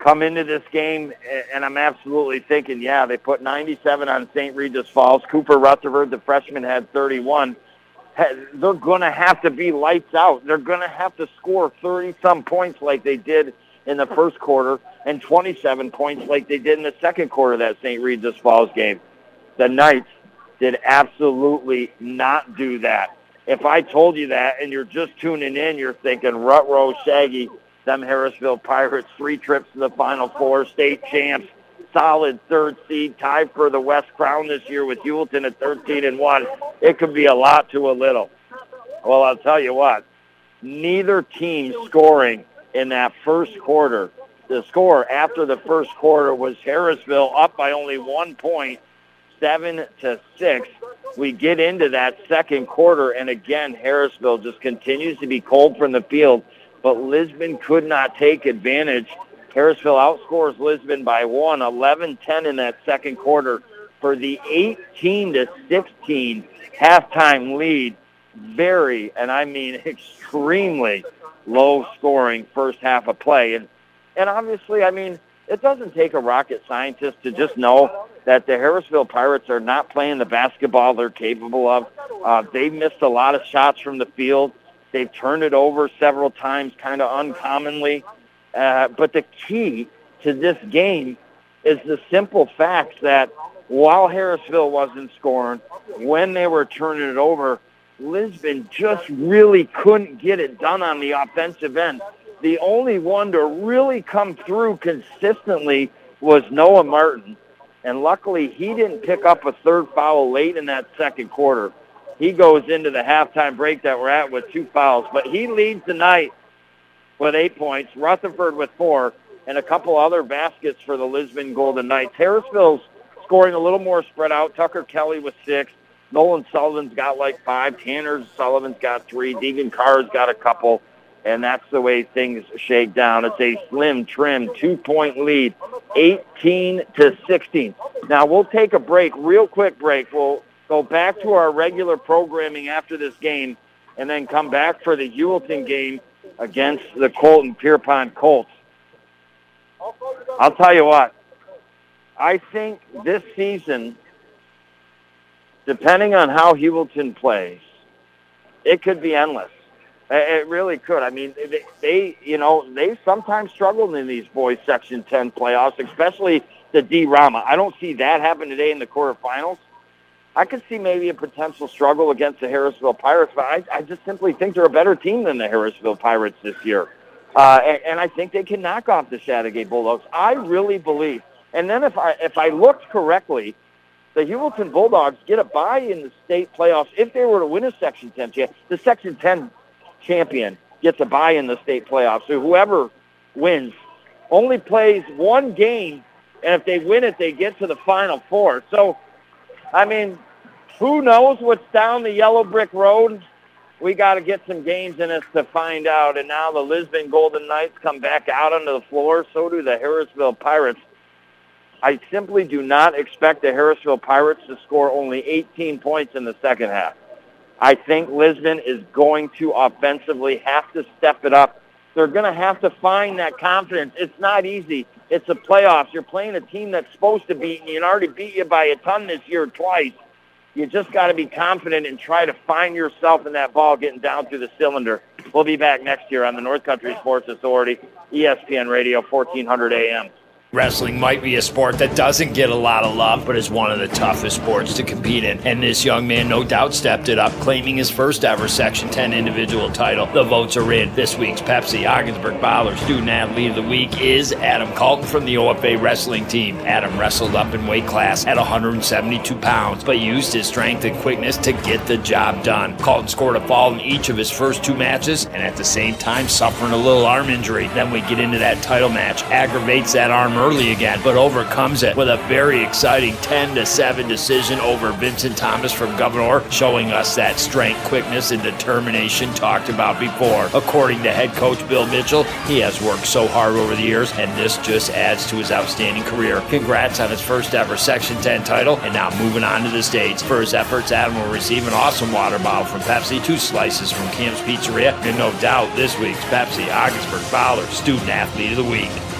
come into this game, and I'm absolutely thinking, yeah, they put 97 on St. Regis Falls. Cooper Rutherford, the freshman, had 31. They're going to have to be lights out. They're going to have to score 30-some points like they did in the first quarter and 27 points like they did in the second quarter of that St. Regis Falls game. The Knights did absolutely not do that. If I told you that and you're just tuning in, you're thinking, Rut Shaggy, them Harrisville Pirates, three trips to the Final Four, state champs, solid third seed, tied for the West Crown this year with Heuvelton at 13 and 1. It could be a lot to a little. Well, I'll tell you what, neither team scoring in that first quarter. The score after the first quarter was Harrisville up by only one point seven to six. We get into that second quarter, and again, Harrisville just continues to be cold from the field, but Lisbon could not take advantage. Harrisville outscores Lisbon by one, 11-10 in that second quarter for the 18 to 16 halftime lead. Very, and I mean extremely low scoring first half of play. And, and obviously, I mean, it doesn't take a rocket scientist to just know that the Harrisville Pirates are not playing the basketball they're capable of. Uh, they missed a lot of shots from the field. They've turned it over several times, kind of uncommonly. Uh, but the key to this game is the simple fact that while Harrisville wasn't scoring, when they were turning it over, Lisbon just really couldn't get it done on the offensive end the only one to really come through consistently was Noah Martin. And luckily, he didn't pick up a third foul late in that second quarter. He goes into the halftime break that we're at with two fouls. But he leads the night with eight points, Rutherford with four, and a couple other baskets for the Lisbon Golden Knights. Harrisville's scoring a little more spread out. Tucker Kelly with six. Nolan Sullivan's got like five. Tanner Sullivan's got three. Deegan Carr's got a couple and that's the way things shake down. It's a slim, trim, two-point lead, 18 to 16. Now we'll take a break, real quick break. We'll go back to our regular programming after this game, and then come back for the Heuvelton game against the Colton Pierpont Colts. I'll tell you what, I think this season, depending on how Heuvelton plays, it could be endless. It really could. I mean, they, they, you know, they sometimes struggled in these boys Section 10 playoffs, especially the D Rama. I don't see that happen today in the quarterfinals. I could see maybe a potential struggle against the Harrisville Pirates, but I, I just simply think they're a better team than the Harrisville Pirates this year. Uh, and, and I think they can knock off the Chateaugay Bulldogs. I really believe. And then if I if I looked correctly, the Heuvelton Bulldogs get a bye in the state playoffs if they were to win a Section 10 The Section 10 champion gets a bye in the state playoffs. So whoever wins only plays one game, and if they win it, they get to the final four. So, I mean, who knows what's down the yellow brick road? We got to get some games in us to find out. And now the Lisbon Golden Knights come back out onto the floor. So do the Harrisville Pirates. I simply do not expect the Harrisville Pirates to score only 18 points in the second half. I think Lisbon is going to offensively have to step it up. They're going to have to find that confidence. It's not easy. It's the playoffs. You're playing a team that's supposed to beat you and already beat you by a ton this year twice. You just got to be confident and try to find yourself in that ball getting down through the cylinder. We'll be back next year on the North Country Sports Authority, ESPN Radio, 1400 AM. Wrestling might be a sport that doesn't get a lot of love, but is one of the toughest sports to compete in. And this young man, no doubt, stepped it up, claiming his first ever Section 10 individual title. The votes are in. This week's Pepsi Ogdensburg Bottler Student Athlete of the Week is Adam Colton from the OFA wrestling team. Adam wrestled up in weight class at 172 pounds, but used his strength and quickness to get the job done. Colton scored a fall in each of his first two matches, and at the same time suffering a little arm injury. Then we get into that title match, aggravates that arm early again, but overcomes it with a very exciting 10 to 7 decision over Vincent Thomas from Gouverneur, showing us that strength, quickness, and determination talked about before. According to head coach Bill Mitchell, he has worked so hard over the years, and this just adds to his outstanding career. Congrats on his first ever Section 10 title, and now moving on to the States. For his efforts, Adam will receive an awesome water bottle from Pepsi, two slices from Camp's Pizzeria, and no doubt this week's Pepsi Ogdensburg Bottler Student Athlete of the Week.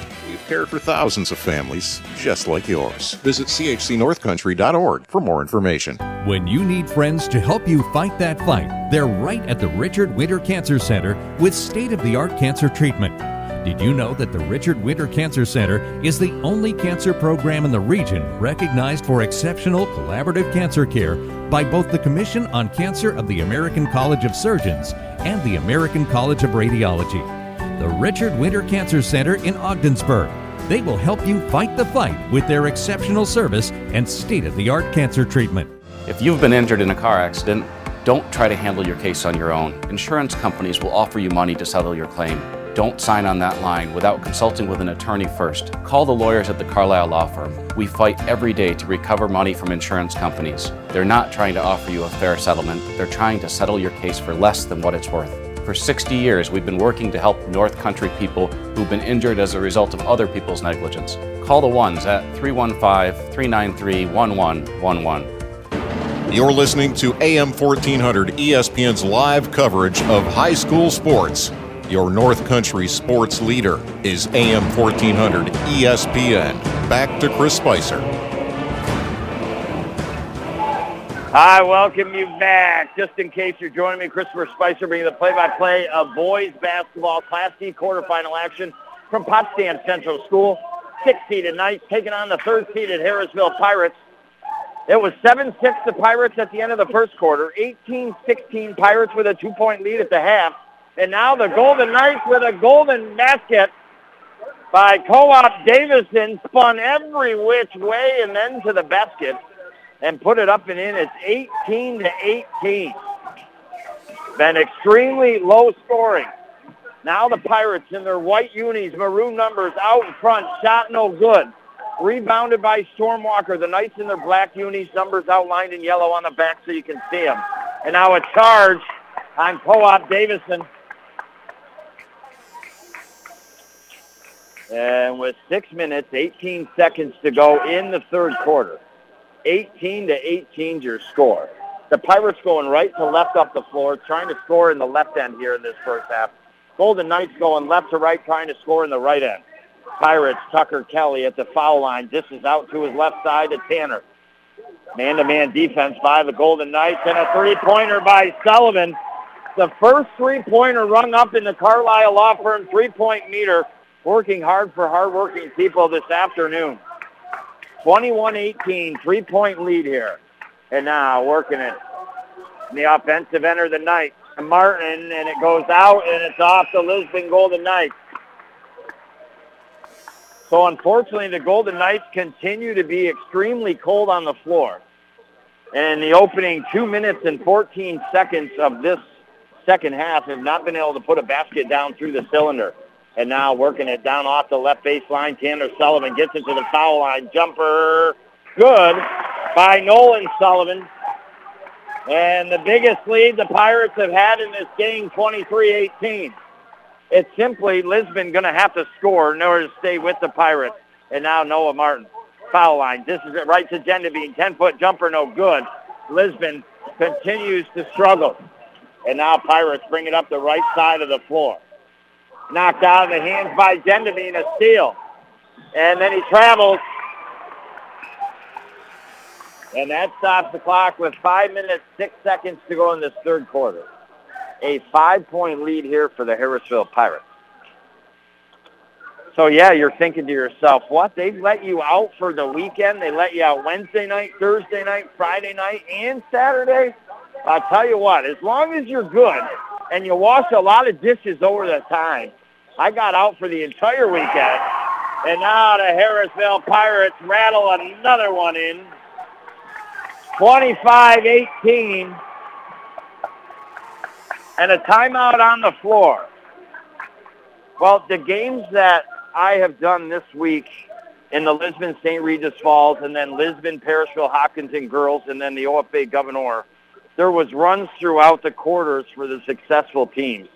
cared for thousands of families just like yours. Visit chcnorthcountry.org for more information. When you need friends to help you fight that fight, they're right at the Richard Winter Cancer Center with state of the art cancer treatment. Did you know that the Richard Winter Cancer Center is the only cancer program in the region recognized for exceptional collaborative cancer care by both the Commission on Cancer of the American College of Surgeons and the American College of Radiology? The Richard Winter Cancer Center in Ogdensburg. They will help you fight the fight with their exceptional service and state of the art cancer treatment. If you've been injured in a car accident, don't try to handle your case on your own. Insurance companies will offer you money to settle your claim. Don't sign on that line without consulting with an attorney first. Call the lawyers at the Carlisle Law Firm. We fight every day to recover money from insurance companies. They're not trying to offer you a fair settlement, they're trying to settle your case for less than what it's worth. For 60 years, we've been working to help North Country people who've been injured as a result of other people's negligence. Call the ones at 315 393 1111. You're listening to AM 1400 ESPN's live coverage of high school sports. Your North Country sports leader is AM 1400 ESPN. Back to Chris Spicer. I welcome you back. Just in case you're joining me, Christopher Spicer bringing the play-by-play of boys basketball Class D quarterfinal action from Potsdam Central School. Six-seeded Knights taking on the third seed at Harrisville Pirates. It was 7-6 the Pirates at the end of the first quarter, 18-16 Pirates with a two-point lead at the half. And now the Golden Knights with a golden basket by Co-op Davison spun every which way and then to the basket and put it up and in. It's 18 to 18. Been extremely low scoring. Now the Pirates in their white unis, maroon numbers out in front, shot no good. Rebounded by Storm Walker. The Knights in their black unis, numbers outlined in yellow on the back so you can see them. And now a charge on Co-op Davison. And with six minutes, 18 seconds to go in the third quarter, 18 to 18 your score. The Pirates going right to left up the floor, trying to score in the left end here in this first half. Golden Knights going left to right, trying to score in the right end. Pirates, Tucker Kelly at the foul line. This is out to his left side to Tanner. Man-to-man defense by the Golden Knights and a three-pointer by Sullivan. The first three-pointer rung up in the Carlisle Law Firm three-point meter. Working hard for hard-working people this afternoon. 21-18, three-point lead here. And now working it in the offensive end of the night. Martin, and it goes out, and it's off the Lisbon Golden Knights. So unfortunately, the Golden Knights continue to be extremely cold on the floor. And the opening two minutes and 14 seconds of this second half have not been able to put a basket down through the cylinder. And now working it down off the left baseline. Tanner Sullivan gets it to the foul line. Jumper good by Nolan Sullivan. And the biggest lead the Pirates have had in this game, 23-18. It's simply Lisbon going to have to score in order to stay with the Pirates. And now Noah Martin, foul line. This is it right to Gendabine. 10-foot jumper, no good. Lisbon continues to struggle. And now Pirates bring it up the right side of the floor. Knocked out of the hands by Gendabine, a steal. And then he travels. And that stops the clock with 5 minutes, 6 seconds to go in this third quarter. A five-point lead here for the Harrisville Pirates. So, yeah, you're thinking to yourself, what? They've let you out for the weekend. They let you out Wednesday night, Thursday night, Friday night, and Saturday. I'll tell you what, as long as you're good and you wash a lot of dishes over the time, I got out for the entire weekend. And now the Harrisville Pirates rattle another one in. 25-18. And a timeout on the floor. Well, the games that I have done this week in the Lisbon St. Regis Falls and then Lisbon, Parishville, Hopkinton girls and then the OFA Gouverneur, there was runs throughout the quarters for the successful teams.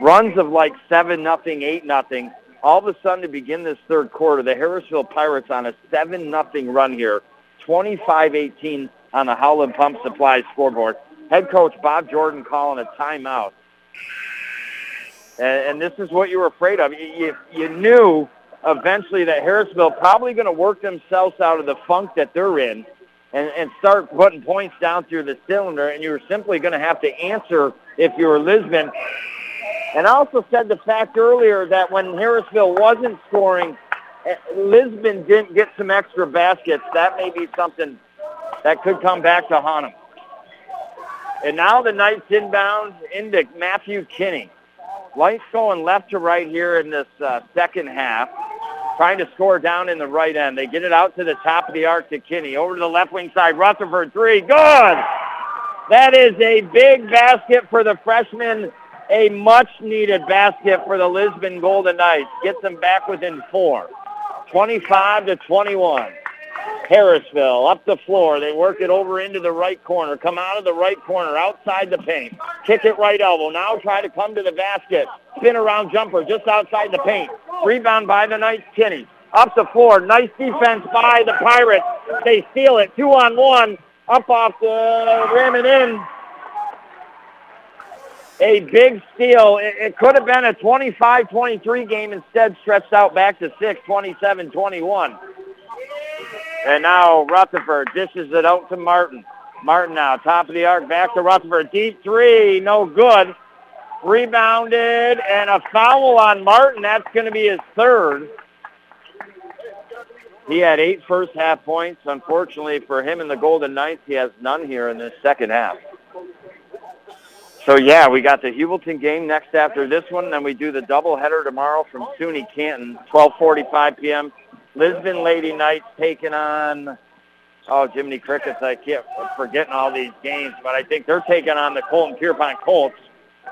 Runs of like 7 nothing, 8 nothing. All of a sudden to begin this third quarter, the Harrisville Pirates on a 7 nothing run here, 25-18 on the Howland Pump Supply scoreboard. Head coach Bob Jordan calling a timeout. And, and this is what you were afraid of. You, you, you knew eventually that Harrisville probably going to work themselves out of the funk that they're in and, and start putting points down through the cylinder, and you were simply going to have to answer if you were Lisbon. And I also said the fact earlier that when Harrisville wasn't scoring, eh, Lisbon didn't get some extra baskets. That may be something that could come back to haunt them. And now the Knights inbound into Matthew Kinney. Lights going left to right here in this uh, second half, trying to score down in the right end. They get it out to the top of the arc to Kinney. Over to the left wing side, Rutherford, three, good! That is a big basket for the freshman, a much-needed basket for the Lisbon Golden Knights. Gets them back within four, 25 to 21. Harrisville up the floor. They work it over into the right corner. Come out of the right corner, outside the paint. Kick it right elbow. Now try to come to the basket. Spin around jumper just outside the paint. Rebound by the Knights Kinney. Up the floor. Nice defense by the Pirates. They steal it. Two on one. Up off the rim and in. A big steal. It, it could have been a 25-23 game instead stretched out back to 6, 27-21. And now Rutherford dishes it out to Martin. Martin now, top of the arc, back to Rutherford. Deep three, no good. Rebounded, and a foul on Martin. That's going to be his third. He had eight first half points. Unfortunately for him and the Golden Knights, he has none here in this second half. So, yeah, we got the Heuvelton game next after this one. Then we do the doubleheader tomorrow from SUNY Canton, 1245 p.m. Lisbon Lady Knights taking on, oh, Jiminy Crickets. I keep forgetting all these games, but I think they're taking on the Colton Pierpont Colts.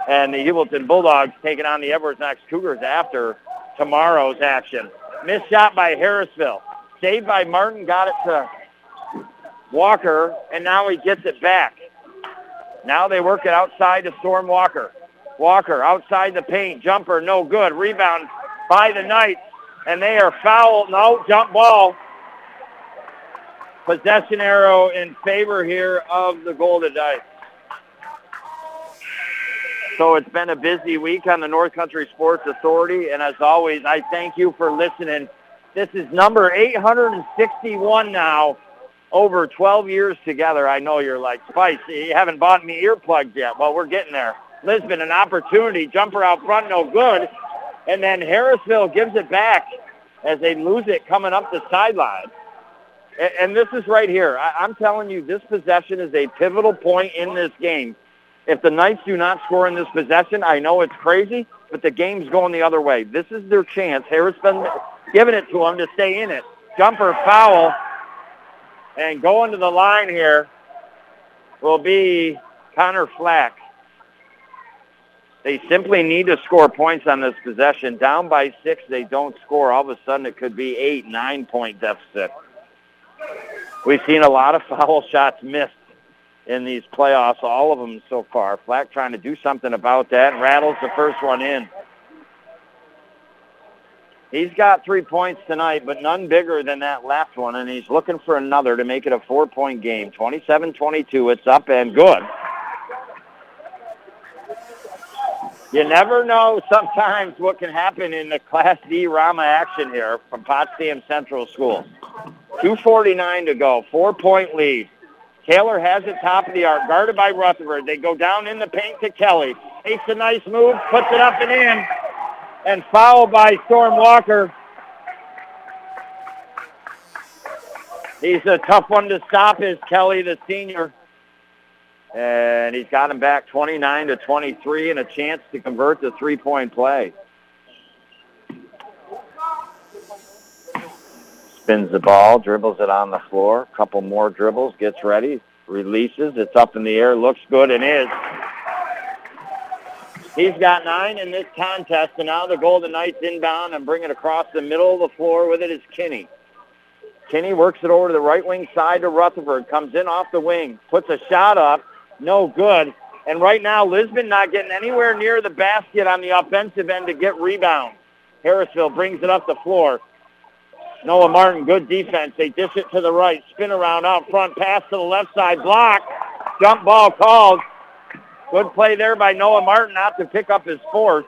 And the Heuvelton Bulldogs taking on the Edwards Knox Cougars after tomorrow's action. Missed shot by Harrisville. Saved by Martin, got it to Walker, and now he gets it back. Now they work it outside to Storm Walker. Walker outside the paint. Jumper, no good. Rebound by the Knights and they are fouled. No, jump ball. Possession arrow in favor here of the Golden Knights. So it's been a busy week on the North Country Sports Authority, and as always, I thank you for listening. This is number 861 now, over 12 years together. I know you're like, Spice, you haven't bought me earplugs yet. Well, we're getting there. Lisbon, an opportunity. Jumper out front, no good. And then Harrisville gives it back as they lose it coming up the sideline. And, this is right here. I'm telling you, this possession is a pivotal point in this game. If the Knights do not score in this possession, I know it's crazy, but the game's going the other way. This is their chance. Harris been giving it to them to stay in it. Jumper foul. And going to the line here will be Connor Flack. They simply need to score points on this possession. Down by six, they don't score. All of a sudden, it could be eight, nine-point deficit. We've seen a lot of foul shots missed in these playoffs, all of them so far. Flack trying to do something about that rattles the first one in. He's got three points tonight, but none bigger than that last one, and he's looking for another to make it a four-point game. 27-22, it's up and good. You never know sometimes what can happen in the Class D Rama action here from Potsdam Central School. 2.49 to go, four-point lead. Taylor has it top of the arc, guarded by Rutherford. They go down in the paint to Kelly. Takes a nice move, puts it up and in and fouled by Storm Walker. He's a tough one to stop is Kelly, the senior. And he's got him back 29 to 23 and a chance to convert the three-point play. Spins the ball, dribbles it on the floor. Couple more dribbles, gets ready, releases. It's up in the air, looks good and is. He's got nine in this contest, and now the Golden Knights inbound and bring it across the middle of the floor with it is Kinney. Kinney works it over to the right wing side to Rutherford, comes in off the wing, puts a shot up, no good. And right now, Lisbon not getting anywhere near the basket on the offensive end to get rebounds. Harrisville brings it up the floor. Noah Martin, good defense. They dish it to the right, spin around out front, pass to the left side, block, jump ball called. Good play there by Noah Martin not to pick up his fourth,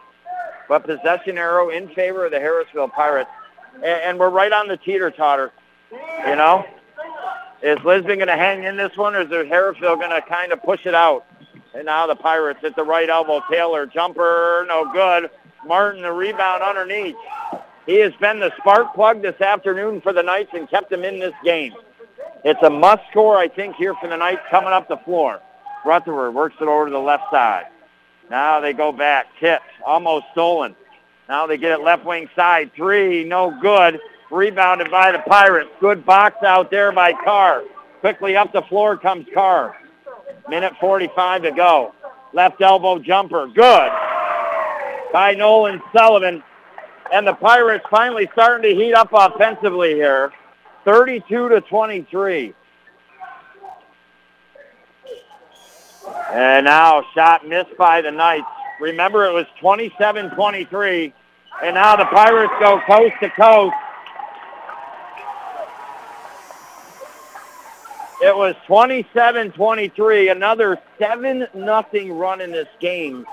but possession arrow in favor of the Harrisville Pirates. And, and we're right on the teeter-totter, you know. Is Lisbon going to hang in this one, or is Harrisville going to kind of push it out? And now the Pirates at the right elbow. Taylor, jumper, no good. Martin, the rebound underneath. He has been the spark plug this afternoon for the Knights and kept them in this game. It's a must score, I think, here for the Knights coming up the floor. Rutherford works it over to the left side. Now they go back. Tipped. Almost stolen. Now they get it left wing side. Three. No good. Rebounded by the Pirates. Good box out there by Carr. Quickly up the floor comes Carr. Minute 45 to go. Left elbow jumper. Good. By Nolan Sullivan. And the Pirates finally starting to heat up offensively here. 32 to 23. And now shot missed by the Knights. Remember, it was 27-23, and now the Pirates go coast to coast. It was 27-23, another 7 nothing run in this game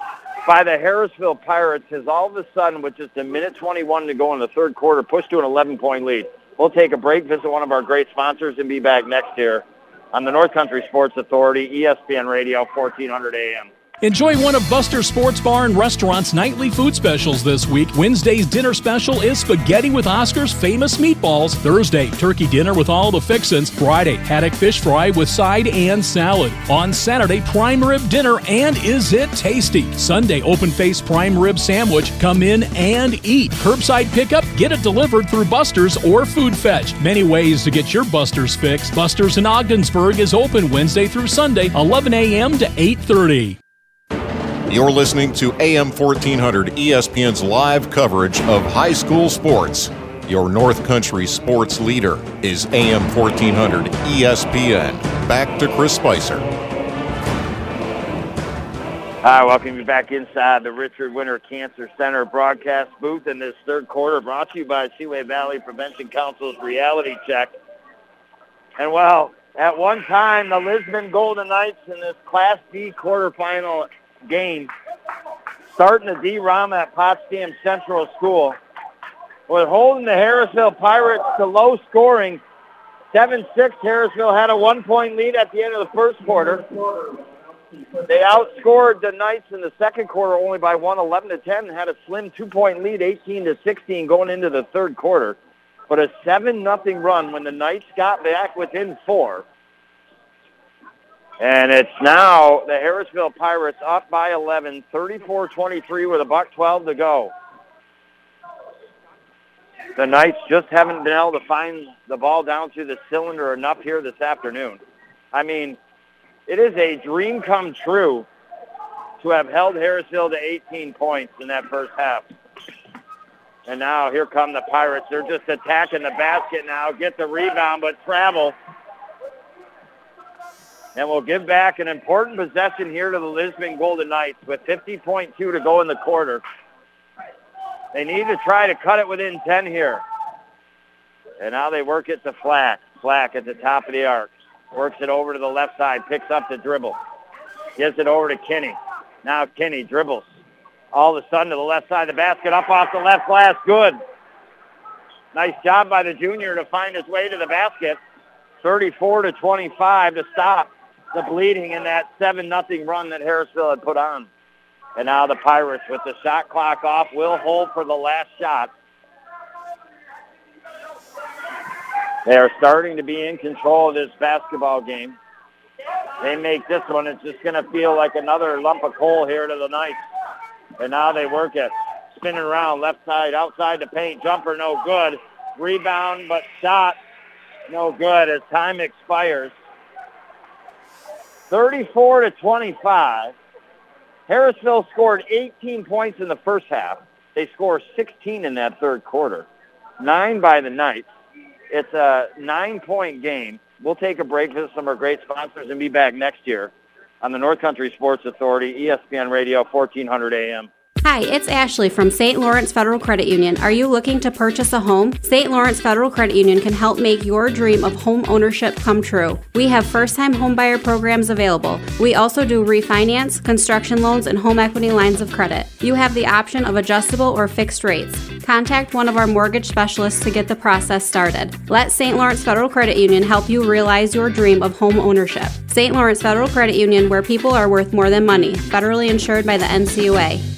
by the Harrisville Pirates has all of a sudden, with just a minute 21 to go in the third quarter, pushed to an 11-point lead. We'll take a break, visit one of our great sponsors, and be back next year on the North Country Sports Authority, ESPN Radio, 1400 AM. Enjoy one of Buster Sports Bar and Restaurant's nightly food specials this week. Wednesday's dinner special is spaghetti with Oscar's famous meatballs. Thursday, turkey dinner with all the fixins. Friday, haddock fish fry with side and salad. On Saturday, prime rib dinner and is it tasty? Sunday, open face prime rib sandwich. Come in and eat. Curbside pickup, get it delivered through Buster's or Food Fetch. Many ways to get your Buster's fix. Buster's in Ogdensburg is open Wednesday through Sunday, 11 a.m. to 8:30. You're listening to AM 1400 ESPN's live coverage of high school sports. Your North Country sports leader is AM 1400 ESPN. Back to Chris Spicer. Hi, welcome you back inside the Richard Winter Cancer Center broadcast booth in this third quarter brought to you by Seaway Valley Prevention Council's Reality Check. And well, at one time, the Lisbon Golden Knights in this Class D quarterfinal game, starting to D-Rama at Potsdam Central School, was holding the Harrisville Pirates to low scoring. 7-6, Harrisville had a one-point lead at the end of the first quarter. They outscored the Knights in the second quarter only by one, 11 to 10, and had a slim two-point lead, 18 to 16, going into the third quarter. But a seven nothing run when the Knights got back within four. And it's now the Harrisville Pirates up by 11, 34-23 with a buck 12 to go. The Knights just haven't been able to find the ball down through the cylinder enough here this afternoon. I mean, it is a dream come true to have held Harrisville to 18 points in that first half. And now here come the Pirates. They're just attacking the basket now, get the rebound, but travel. And we'll give back an important possession here to the Lisbon Golden Knights with 50.2 to go in the quarter. They need to try to cut it within 10 here. And now they work it to Flack. Flack at the top of the arc. Works it over to the left side, picks up the dribble. Gives it over to Kinney. Now Kinney dribbles. All of a sudden to the left side of the basket, up off the left glass, good. Nice job by the junior to find his way to the basket. 34 to 25 to stop the bleeding in that 7 nothing run that Harrisville had put on. And now the Pirates with the shot clock off will hold for the last shot. They are starting to be in control of this basketball game. They make this one, it's just going to feel like another lump of coal here to the Knights. And now they work it. Spinning around left side, outside the paint. Jumper no good. Rebound, but shot no good as time expires. 34 to 25. Harrisville scored 18 points in the first half. They score 16 in that third quarter. Nine by the Knights. It's a nine-point game. We'll take a break, visit some of our great sponsors, and be back next year on the North Country Sports Authority, ESPN Radio, 1400 AM. Hi, it's Ashley from St. Lawrence Federal Credit Union. Are you looking to purchase a home? St. Lawrence Federal Credit Union can help make your dream of home ownership come true. We have first-time homebuyer programs available. We also do refinance, construction loans, and home equity lines of credit. You have the option of adjustable or fixed rates. Contact one of our mortgage specialists to get the process started. Let St. Lawrence Federal Credit Union help you realize your dream of home ownership. St. Lawrence Federal Credit Union, where people are worth more than money, federally insured by the NCUA.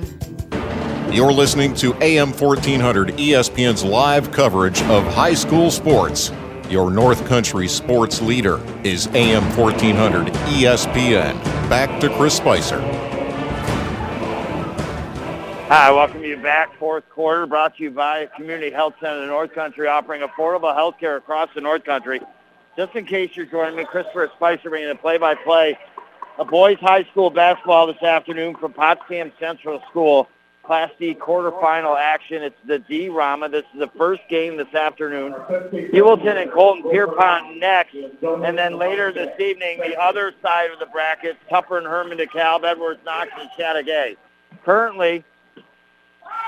You're listening to AM 1400 ESPN's live coverage of high school sports. Your North Country sports leader is AM 1400 ESPN. Back to Chris Spicer. Hi, welcome you back. Fourth quarter brought to you by Community Health Center of the North Country, offering affordable health care across the North Country. Just in case you're joining me, Christopher Spicer bringing the play-by-play of boys high school basketball this afternoon from Potsdam Central School. Class D quarterfinal action. It's the D-Rama. This is the first game this afternoon. Heuvelton and Colton Pierpont next. And then later this evening, the other side of the bracket, Tupper and Hermon DeKalb, Edwards, Knox, and Chateaugay. Currently,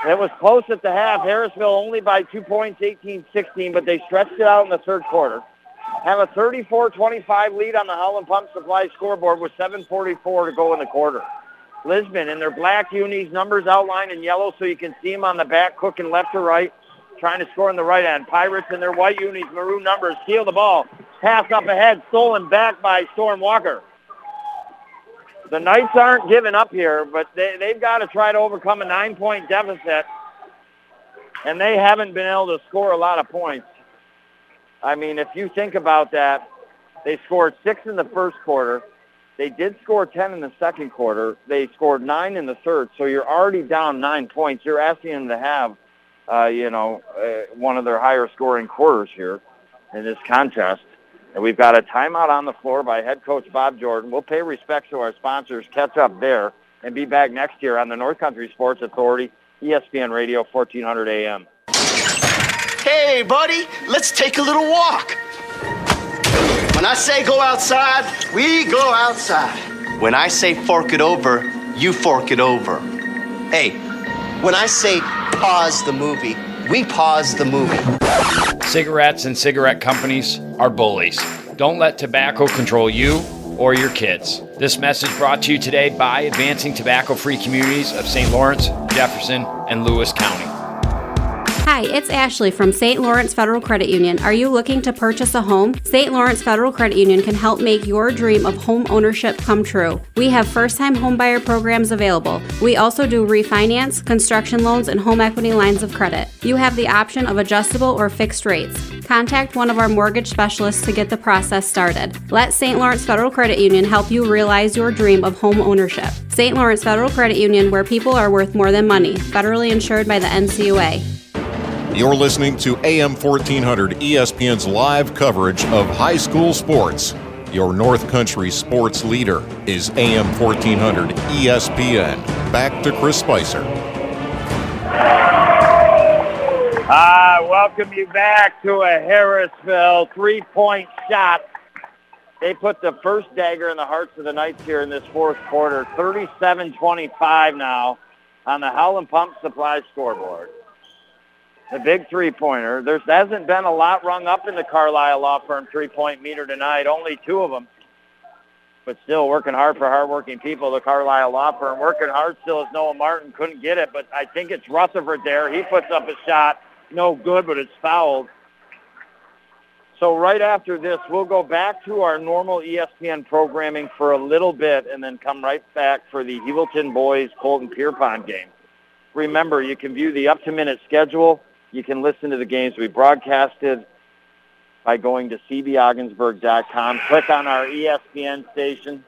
it was close at the half. Harrisville only by two points, 18-16, but they stretched it out in the third quarter. Have a 34-25 lead on the Howland Pump Supply scoreboard with 7.44 to go in the quarter. Lisbon in their black unis, numbers outlined in yellow so you can see them on the back, cooking left to right, trying to score on the right end. Pirates in their white unis, maroon numbers, steal the ball. Pass up ahead, stolen back by Storm Walker. The Knights aren't giving up here, but they, they've got to try to overcome a nine-point deficit, and they haven't been able to score a lot of points. I mean, if you think about that, they scored six in the first quarter. They did score 10 in the second quarter. They scored nine in the third. So you're already down nine points. You're asking them to have, uh, you know, uh, one of their higher scoring quarters here in this contest. And we've got a timeout on the floor by head coach Bob Jordan. We'll pay respects to our sponsors, catch up there, and be back next year on the North Country Sports Authority, ESPN Radio, 1400 AM. Hey, buddy, let's take a little walk. When I say go outside, we go outside. When I say fork it over, you fork it over. Hey, when I say pause the movie, we pause the movie. Cigarettes and cigarette companies are bullies. Don't let tobacco control you or your kids. This message brought to you today by Advancing Tobacco Free Communities of St. Lawrence, Jefferson, and Lewis County. Hi, it's Ashley from St. Lawrence Federal Credit Union. Are you looking to purchase a home? St. Lawrence Federal Credit Union can help make your dream of home ownership come true. We have first time homebuyer programs available. We also do refinance, construction loans, and home equity lines of credit. You have the option of adjustable or fixed rates. Contact one of our mortgage specialists to get the process started. Let St. Lawrence Federal Credit Union help you realize your dream of home ownership. St. Lawrence Federal Credit Union, where people are worth more than money, federally insured by the NCUA. You're listening to AM 1400 ESPN's live coverage of high school sports. Your North Country sports leader is AM 1400 ESPN. Back to Chris Spicer. I welcome you back to a Harrisville three-point shot. They put the first dagger in the hearts of the Knights here in this fourth quarter. 37-25 now on the Howland Pump Supply scoreboard the big three-pointer. There hasn't been a lot rung up in the Carlisle Law Firm three-point meter tonight, only two of them. But still working hard for hardworking people, the Carlisle Law Firm. Working hard still as Noah Martin couldn't get it, but I think it's Rutherford there. He puts up a shot. No good, but it's fouled. So right after this, we'll go back to our normal ESPN programming for a little bit and then come right back for the Heuvelton Boys Colton Pierpont game. Remember, you can view the up-to-minute schedule you can listen to the games we broadcasted by going to cbogginsburg.com. Click on our ESPN station,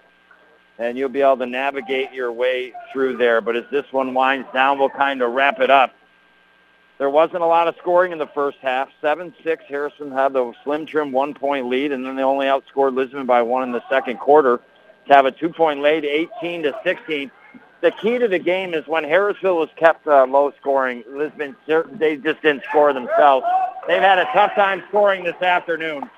and you'll be able to navigate your way through there. But as this one winds down, we'll kind of wrap it up. There wasn't a lot of scoring in the first half. 7-6, Harrison had the slim trim one-point lead, and then they only outscored Lisbon by one in the second quarter to have a two-point lead, 18 to 16 the key to the game is when Harrisville was kept uh, low scoring, Lisbon, they just didn't score themselves. They've had a tough time scoring this afternoon.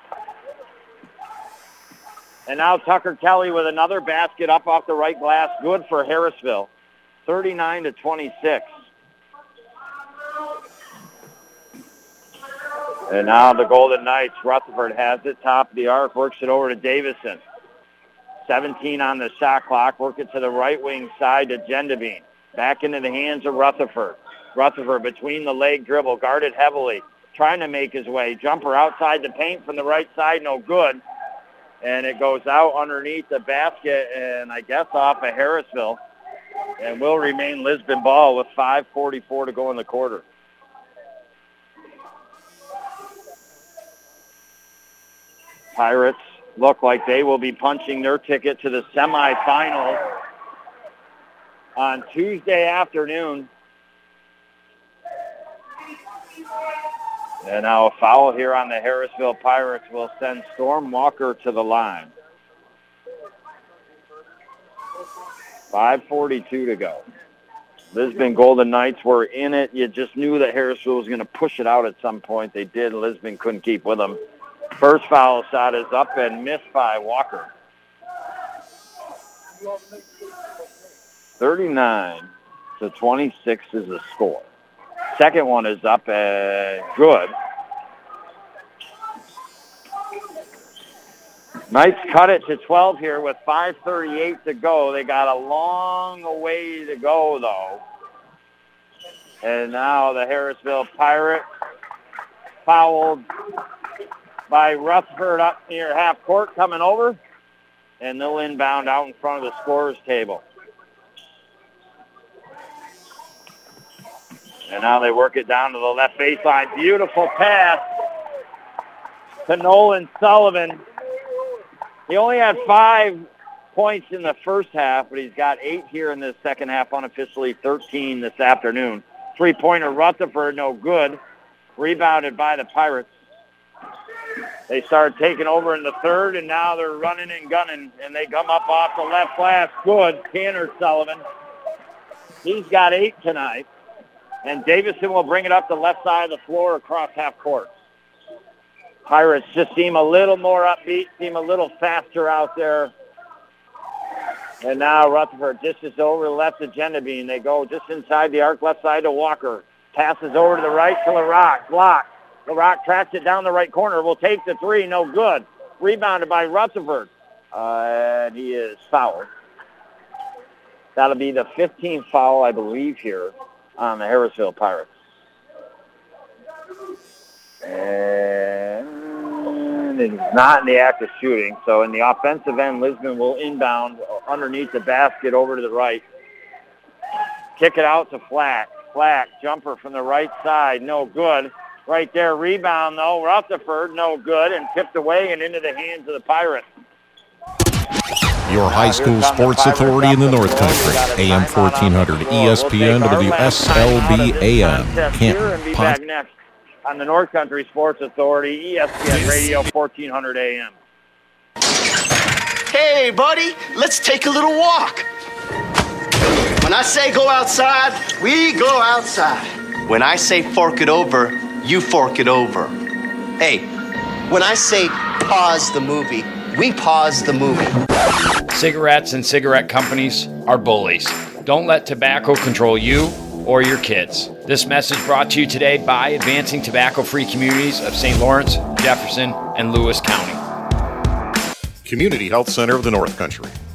And now Tucker Kelly with another basket up off the right glass. Good for Harrisville. 39 to 26. And now the Golden Knights, Rutherford has it, top of the arc, works it over to Davison. 17 on the shot clock. Work it to the right wing side to Gendabine. Back into the hands of Rutherford. Rutherford between the leg dribble, guarded heavily, trying to make his way. Jumper outside the paint from the right side, no good. And it goes out underneath the basket and I guess off of Harrisville. And will remain Lisbon ball with 5.44 to go in the quarter. Pirates look like they will be punching their ticket to the semifinals on Tuesday afternoon. And now a foul here on the Harrisville Pirates will send Storm Walker to the line. 5.42 to go. Lisbon Golden Knights were in it. You just knew that Harrisville was going to push it out at some point. They did. Lisbon couldn't keep with them. First foul shot is up and missed by Walker. 39 to 26 is the score. Second one is up and good. Knights cut it to 12 here with 5.38 to go. They got a long way to go, though. And now the Harrisville Pirates fouled by Rutherford up near half court coming over. And they'll inbound out in front of the scorer's table. And now they work it down to the left baseline. Beautiful pass to Nolan Sullivan. He only had five points in the first half, but he's got eight here in the second half, unofficially 13 this afternoon. Three-pointer Rutherford, no good. Rebounded by the Pirates. They start taking over in the third, and now they're running and gunning, and they come up off the left glass. Good, Tanner Sullivan. He's got eight tonight. And Davison will bring it up the left side of the floor across half court. Pirates just seem a little more upbeat, seem a little faster out there. And now Rutherford dishes over the left to Gendabine. They go just inside the arc left side to Walker. Passes over to the right to LaRock. Block. LaRock tracks it down the right corner. Will take the three. No good. Rebounded by Rutherford. Uh, and he is fouled. That'll be the 15th foul, I believe, here on the Harrisville Pirates. And it's not in the act of shooting. So in the offensive end, Lisbon will inbound underneath the basket over to the right. Kick it out to Flack. Flack, jumper from the right side, no good. Right there, rebound though, Rutherford, no good, and tipped away and into the hands of the Pirates. Your uh, high school sports authority in the North Country. AM 1400 ESPN WSLB AM. Canton. be back next on the North Country Sports Authority, ESPN Radio 1400 AM. Hey, buddy, let's take a little walk. When I say go outside, we go outside. When I say fork it over, you fork it over. Hey, when I say pause the movie, we pause the movie. Cigarettes and cigarette companies are bullies. Don't let tobacco control you or your kids. This message brought to you today by Advancing Tobacco Free Communities of St. Lawrence, Jefferson, and Lewis County. Community Health Center of the North Country.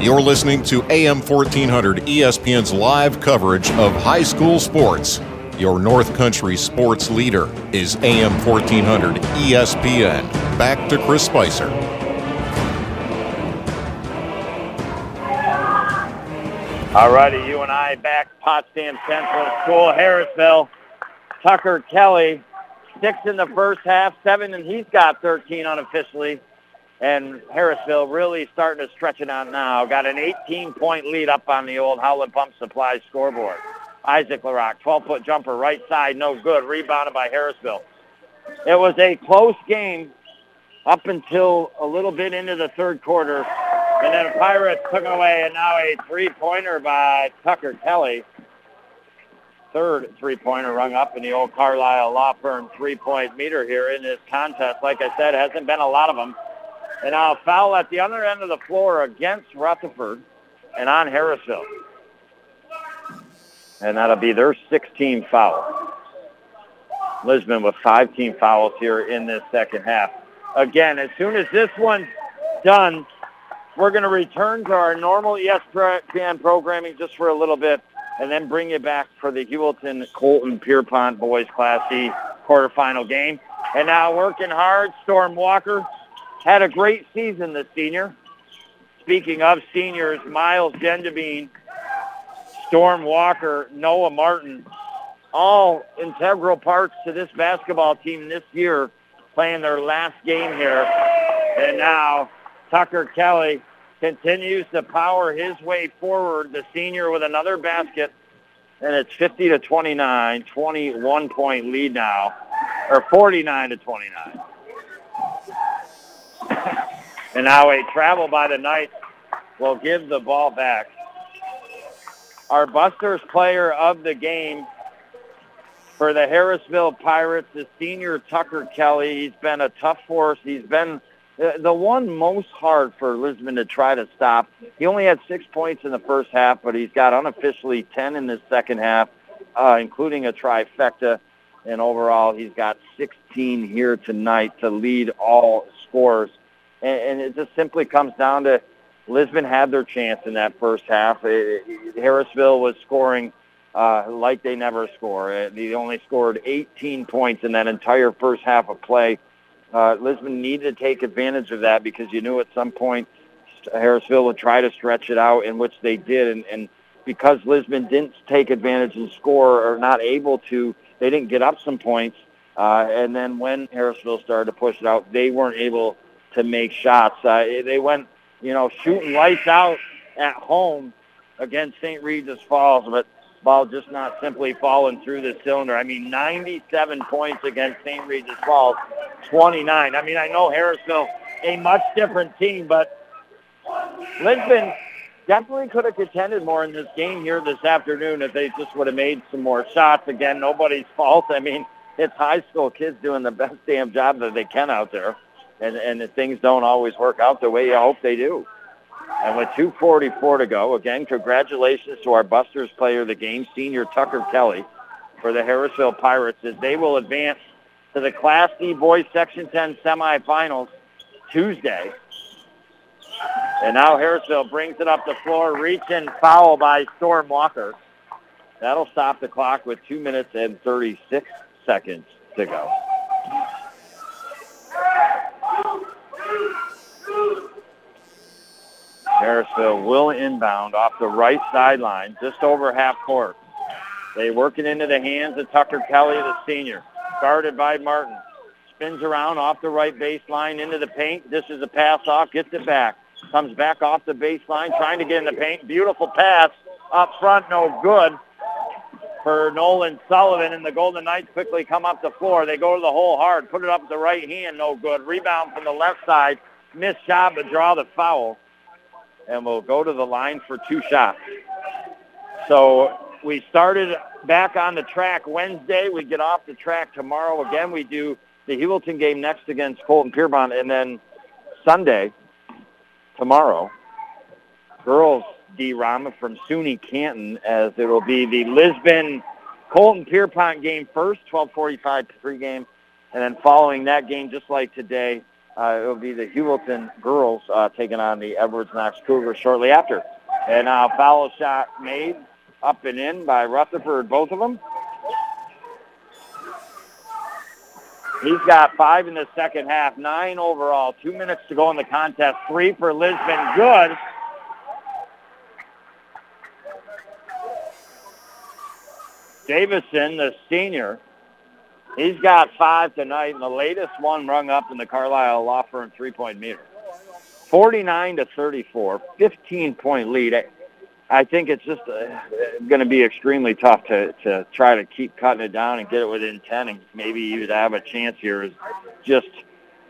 You're listening to AM 1400 ESPN's live coverage of high school sports. Your North Country sports leader is AM 1400 ESPN. Back to Chris Spicer. All righty, you and I back Potsdam Central School, Harrisville. Tucker Kelly, six in the first half, seven, and he's got 13 unofficially. And Harrisville really starting to stretch it out now. Got an 18-point lead up on the old Howland Pump Supply scoreboard. Isaac LaRock, 12-foot jumper, right side, no good. Rebounded by Harrisville. It was a close game up until a little bit into the third quarter. And then Pirates took it away, and now a three-pointer by Tucker Kelly. Third three-pointer rung up in the old Carlisle Law Firm three-point meter here in this contest. Like I said, hasn't been a lot of them. And now a foul at the other end of the floor against Rutherford and on Harrisville. And that'll be their 16th foul. Lisbon with five team fouls here in this second half. Again, as soon as this one's done, we're going to return to our normal ESPN programming just for a little bit and then bring you back for the Heuvelton Colton Pierpont Boys Class C quarterfinal game. And now working hard, Storm Walker had a great season, the senior. Speaking of seniors, Miles Gendabine, Storm Walker, Noah Martin, all integral parts to this basketball team this year playing their last game here. And now Tucker Kelly continues to power his way forward, the senior with another basket. And it's 50 to 29, 21 point lead now, or 49 to 29. And now a travel by the Knights will give the ball back. Our Busters player of the game for the Harrisville Pirates is senior Tucker Kelly. He's been a tough force. He's been the one most hard for Lisbon to try to stop. He only had six points in the first half, but he's got unofficially 10 in the second half, uh, including a trifecta. And overall, he's got 16 here tonight to lead all scores. And, and it just simply comes down to Lisbon had their chance in that first half. It, it, Harrisville was scoring uh, like they never score. Uh, they only scored 18 points in that entire first half of play. Uh, Lisbon needed to take advantage of that because you knew at some point Harrisville would try to stretch it out, in which they did. And, and because Lisbon didn't take advantage and score or not able to, they didn't get up some points. Uh, and then when Harrisville started to push it out, they weren't able to make shots. Uh, they went, you know, shooting lights out at home against St. Regis Falls, but ball just not simply falling through the cylinder. I mean, 97 points against St. Regis Falls, 29. I mean, I know Harrisville, a much different team, but Lisbon definitely could have contended more in this game here this afternoon if they just would have made some more shots. Again, nobody's fault. I mean, it's high school kids doing the best damn job that they can out there. and and things don't always work out the way you hope they do. And with 2:44 to go, again, congratulations to our Busters player of the game, senior Tucker Kelly, for the Harrisville Pirates, as they will advance to the Class D Boys Section 10 semifinals Tuesday. And now Harrisville brings it up the floor, reach and foul by Storm Walker. That'll stop the clock with 2 minutes and 36 seconds to go. Harrisville will inbound off the right sideline, just over half court. They work it into the hands of Tucker Kelly, the senior, guarded by Martin. Spins around off the right baseline into the paint. This is a pass off, gets it back. Comes back off the baseline, trying to get in the paint. Beautiful pass up front, no good for Nolan Sullivan, and the Golden Knights quickly come up the floor. They go to the hole hard, put it up the right hand, no good. Rebound from the left side, missed shot, but draw the foul, and we'll go to the line for two shots. So we started back on the track Wednesday. We get off the track tomorrow again. We do the Heuvelton game next against Colton Pierpont, and then Sunday, tomorrow, girls D. Rama from SUNY Canton as it will be the Lisbon Colton Pierpont game first, 1245 pregame. And then following that game, just like today, uh, it will be the Heuvelton girls uh, taking on the Edwards Knox Cougars shortly after. And uh, foul shot made up and in by Rutherford, both of them. He's got five in the second half, nine overall, two minutes to go in the contest, three for Lisbon, good. Davison, the senior, he's got five tonight, and the latest one rung up in the Carlisle Law Firm three-point meter. 49 to 34, 15-point lead. I think it's just uh, going to be extremely tough to, to try to keep cutting it down and get it within 10 and maybe even have a chance here is just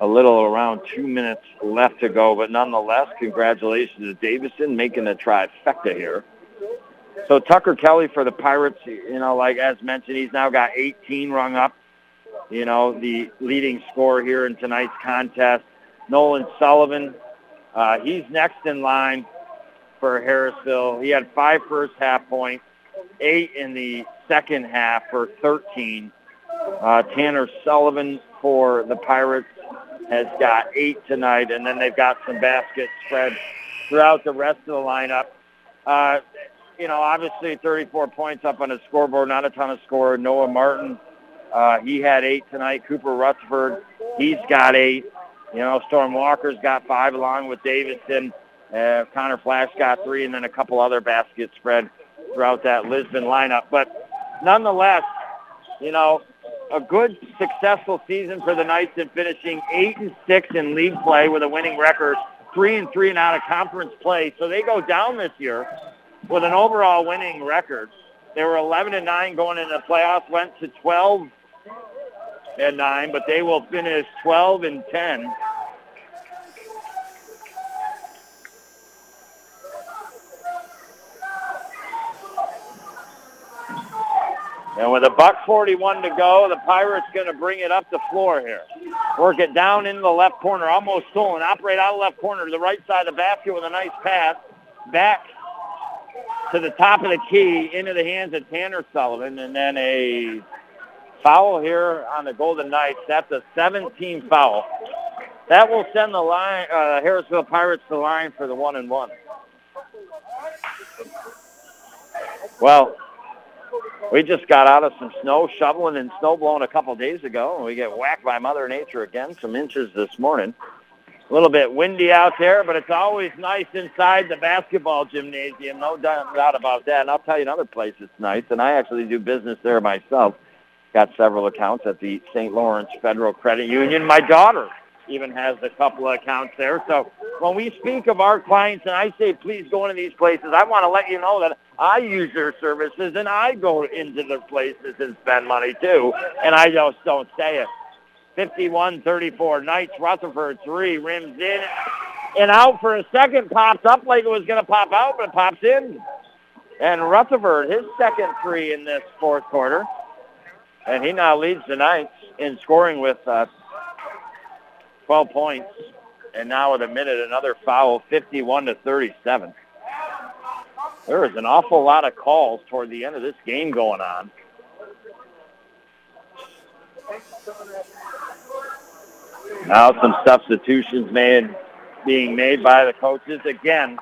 a little around two minutes left to go. But nonetheless, congratulations to Davison making the trifecta here. So Tucker Kelly for the Pirates, you know, like as mentioned, he's now got 18 rung up. You know, the leading scorer here in tonight's contest. Nolan Sullivan, uh, he's next in line for Harrisville. He had five first half points, eight in the second half for 13. Uh, Tanner Sullivan for the Pirates has got eight tonight, and then they've got some baskets spread throughout the rest of the lineup. Uh, you know, obviously 34 points up on the scoreboard, not a ton of score. Noah Martin, uh, he had eight tonight. Cooper Rutherford, he's got eight. You know, Storm Walker's got five along with Davison. Uh, Connor Flack got three, and then a couple other baskets spread throughout that Lisbon lineup. But nonetheless, you know, a good, successful season for the Knights in finishing eight and six in league play with a winning record, three and three and out of conference play. So they go down this year with an overall winning record. They were 11 and 9 going into the playoffs, went to 12 and 9, but they will finish 12 and 10. And with a buck 41 to go, the Pirates going to bring it up the floor here. Work it down into the left corner, almost stolen. Operate out of left corner to the right side of the basket with a nice pass. Back to the top of the key into the hands of Tanner Sullivan, and then a foul here on the Golden Knights. That's a 17 foul. That will send the line, uh, Harrisville Pirates to the line for the one and one. Well, we just got out of some snow shoveling and snow blowing a couple days ago, and we get whacked by Mother Nature again, some inches this morning. A little bit windy out there, but it's always nice inside the basketball gymnasium. No doubt about that. And I'll tell you another place that's nice, and I actually do business there myself. Got several accounts at the St. Lawrence Federal Credit Union. My daughter even has a couple of accounts there. So when we speak of our clients and I say please go into these places, I want to let you know that I use their services and I go into their places and spend money too. And I just don't say it. 51-34. Knights Rutherford three rims in and out for a second. Pops up like it was going to pop out, but it pops in. And Rutherford, his second three in this fourth quarter. And he now leads the Knights in scoring with uh, 12 points. And now with a minute, another foul, 51 to 37. There is an awful lot of calls toward the end of this game going on. Now some substitutions made, being made by the coaches. Again,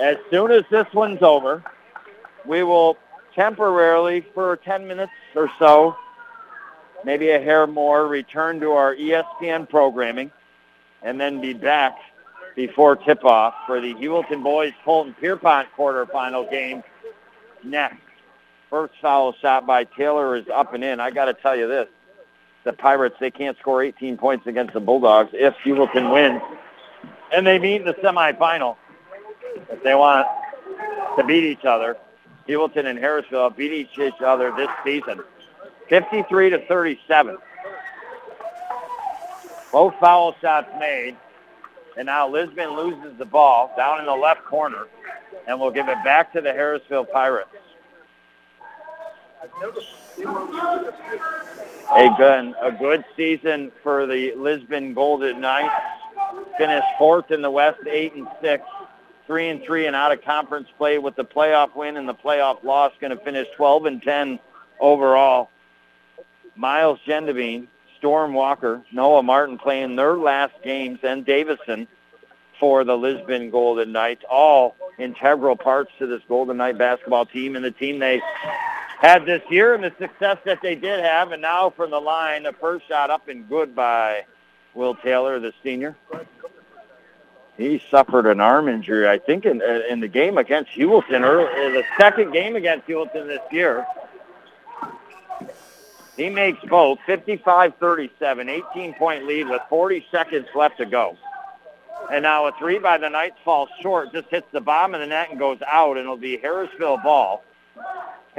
as soon as this one's over, we will temporarily, for 10 minutes or so, maybe a hair more, return to our ESPN programming and then be back before tip-off for the Heuvelton Boys Colton Pierpont quarterfinal game next. First foul shot by Taylor is up and in. I got to tell you this. The Pirates, they can't score 18 points against the Bulldogs if Heuvelton wins. And they meet in the semifinal. If they want to beat each other, Heuvelton and Harrisville beat each other this season. 53 to 37. Both foul shots made. And now Lisbon loses the ball down in the left corner. And we'll give it back to the Harrisville Pirates. A good, a good season for the Lisbon Golden Knights. Finished fourth in the West, eight and six, three and three, and out of conference play with the playoff win and the playoff loss. Going to finish 12 and 10 overall. Miles Gendabine, Storm Walker, Noah Martin playing their last games, and Davison for the Lisbon Golden Knights. All integral parts to this Golden Knight basketball team and the team they had this year and the success that they did have. And now from the line, the first shot up and good by Will Taylor, the senior. He suffered an arm injury, I think, in, uh, in the game against Heuvelton, early, the second game against Heuvelton this year. He makes both 55-37, 18-point lead with 40 seconds left to go. And now a three by the Knights falls short, just hits the bottom of the net and goes out, and it'll be Harrisville ball.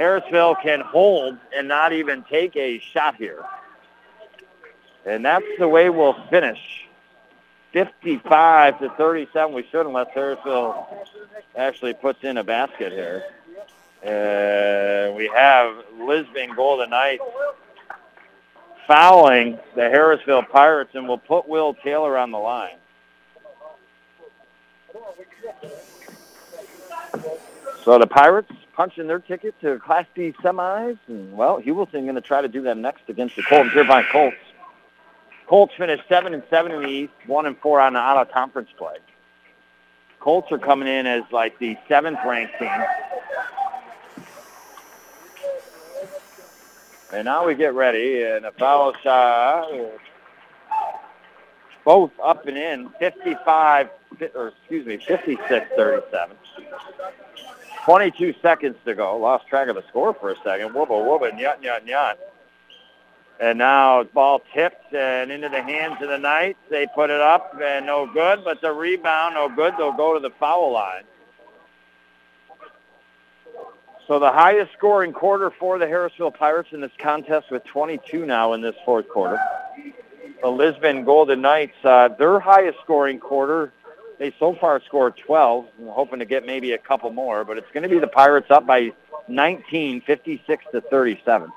Harrisville can hold and not even take a shot here. And that's the way we'll finish. 55 to 37. We should unless Harrisville actually puts in a basket here. Uh, we have Lisbon Golden Knights fouling the Harrisville Pirates, and we'll put Will Taylor on the line. So the Pirates punching their ticket to Class D semis, and well, Heuvelton going to try to do that next against the Colton Pierpont Colts. Colts finished seven and seven in the East, one and four on the out of conference play. Colts are coming in as like the seventh ranked team. And now we get ready, and a foul shot, both up and in, 55, or excuse me, 56-37. 22 seconds to go. Lost track of the score for a second. Wubba, wubba, nyut, nyut, nyut. And now ball tipped and into the hands of the Knights. They put it up and no good, but the rebound no good. They'll go to the foul line. So the highest scoring quarter for the Harrisville Pirates in this contest with 22 now in this fourth quarter. The Lisbon Golden Knights, uh, their highest scoring quarter, they so far scored 12. I'm hoping to get maybe a couple more, but it's going to be the Pirates up by 19, 56 to 37.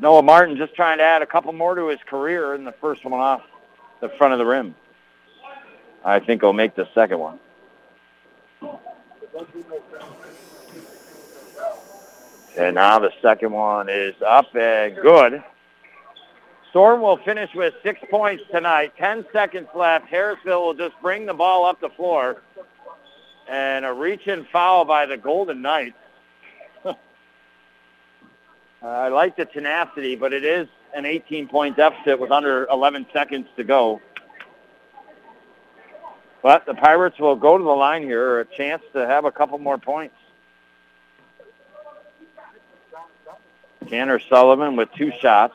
Noah Martin just trying to add a couple more to his career, in the first one off the front of the rim. I think he'll make the second one. And now the second one is up and good. Storm will finish with six points tonight. Ten seconds left. Harrisville will just bring the ball up the floor. And a reach-in foul by the Golden Knights. I like the tenacity, but it is an 18-point deficit with under 11 seconds to go. But the Pirates will go to the line here, a chance to have a couple more points. Tanner Sullivan with two shots.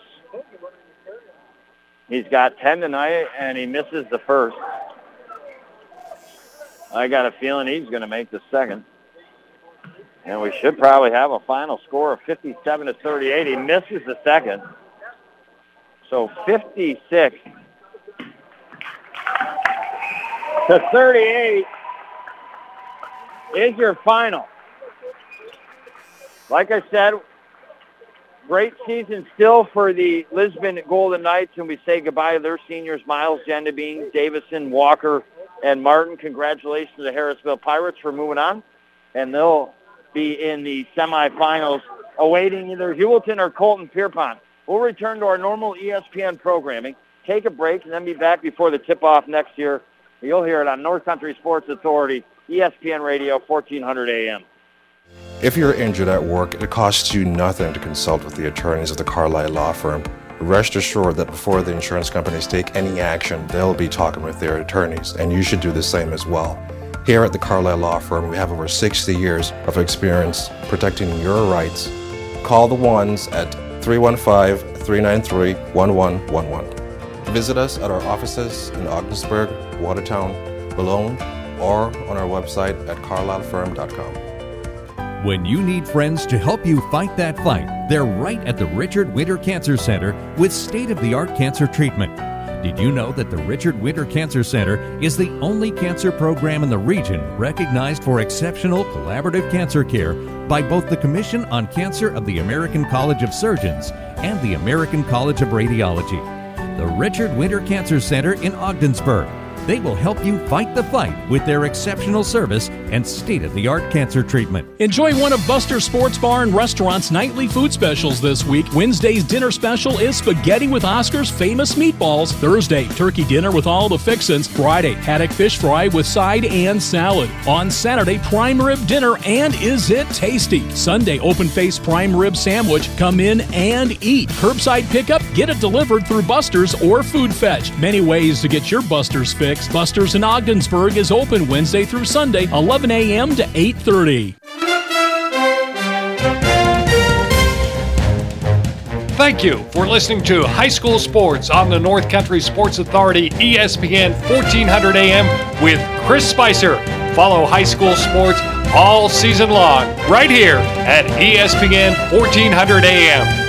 He's got 10 tonight, and he misses the first. I got a feeling he's going to make the second. And we should probably have a final score of 57 to 38. He misses the second. So 56 to 38 is your final. Like I said, Great season still for the Lisbon Golden Knights, and we say goodbye to their seniors, Miles Gendabine, Davison, Walker, and Martin. Congratulations to the Harrisville Pirates for moving on, and they'll be in the semifinals awaiting either Heuvelton or Colton Pierpont. We'll return to our normal ESPN programming, take a break, and then be back before the tip-off next year. You'll hear it on North Country Sports Authority, ESPN Radio, 1400 AM. If you're injured at work, it costs you nothing to consult with the attorneys of the Carlisle Law Firm. Rest assured that before the insurance companies take any action, they'll be talking with their attorneys, and you should do the same as well. Here at the Carlisle Law Firm, we have over 60 years of experience protecting your rights. Call the ones at 315 393 1111. Visit us at our offices in Ogdensburg, Watertown, Boulogne, or on our website at carlislefirm.com. When you need friends to help you fight that fight, they're right at the Richard Winter Cancer Center with state of the art cancer treatment. Did you know that the Richard Winter Cancer Center is the only cancer program in the region recognized for exceptional collaborative cancer care by both the Commission on Cancer of the American College of Surgeons and the American College of Radiology? The Richard Winter Cancer Center in Ogdensburg they will help you fight the fight with their exceptional service and state of the art cancer treatment. Enjoy one of Buster Sports Bar and Restaurant's nightly food specials this week. Wednesday's dinner special is spaghetti with Oscar's famous meatballs. Thursday, turkey dinner with all the fixins. Friday, haddock fish fry with side and salad. On Saturday, prime rib dinner, and is it tasty? Sunday, open face prime rib sandwich. Come in and eat. Curbside pickup, get it delivered through Buster's or Food Fetch. Many ways to get your Buster's Buster's in Ogdensburg is open Wednesday through Sunday, 11 a.m. to 8:30. Thank you for listening to High School Sports on the North Country Sports Authority ESPN 1400 AM with Chris Spicer. Follow high school sports all season long right here at ESPN 1400 AM.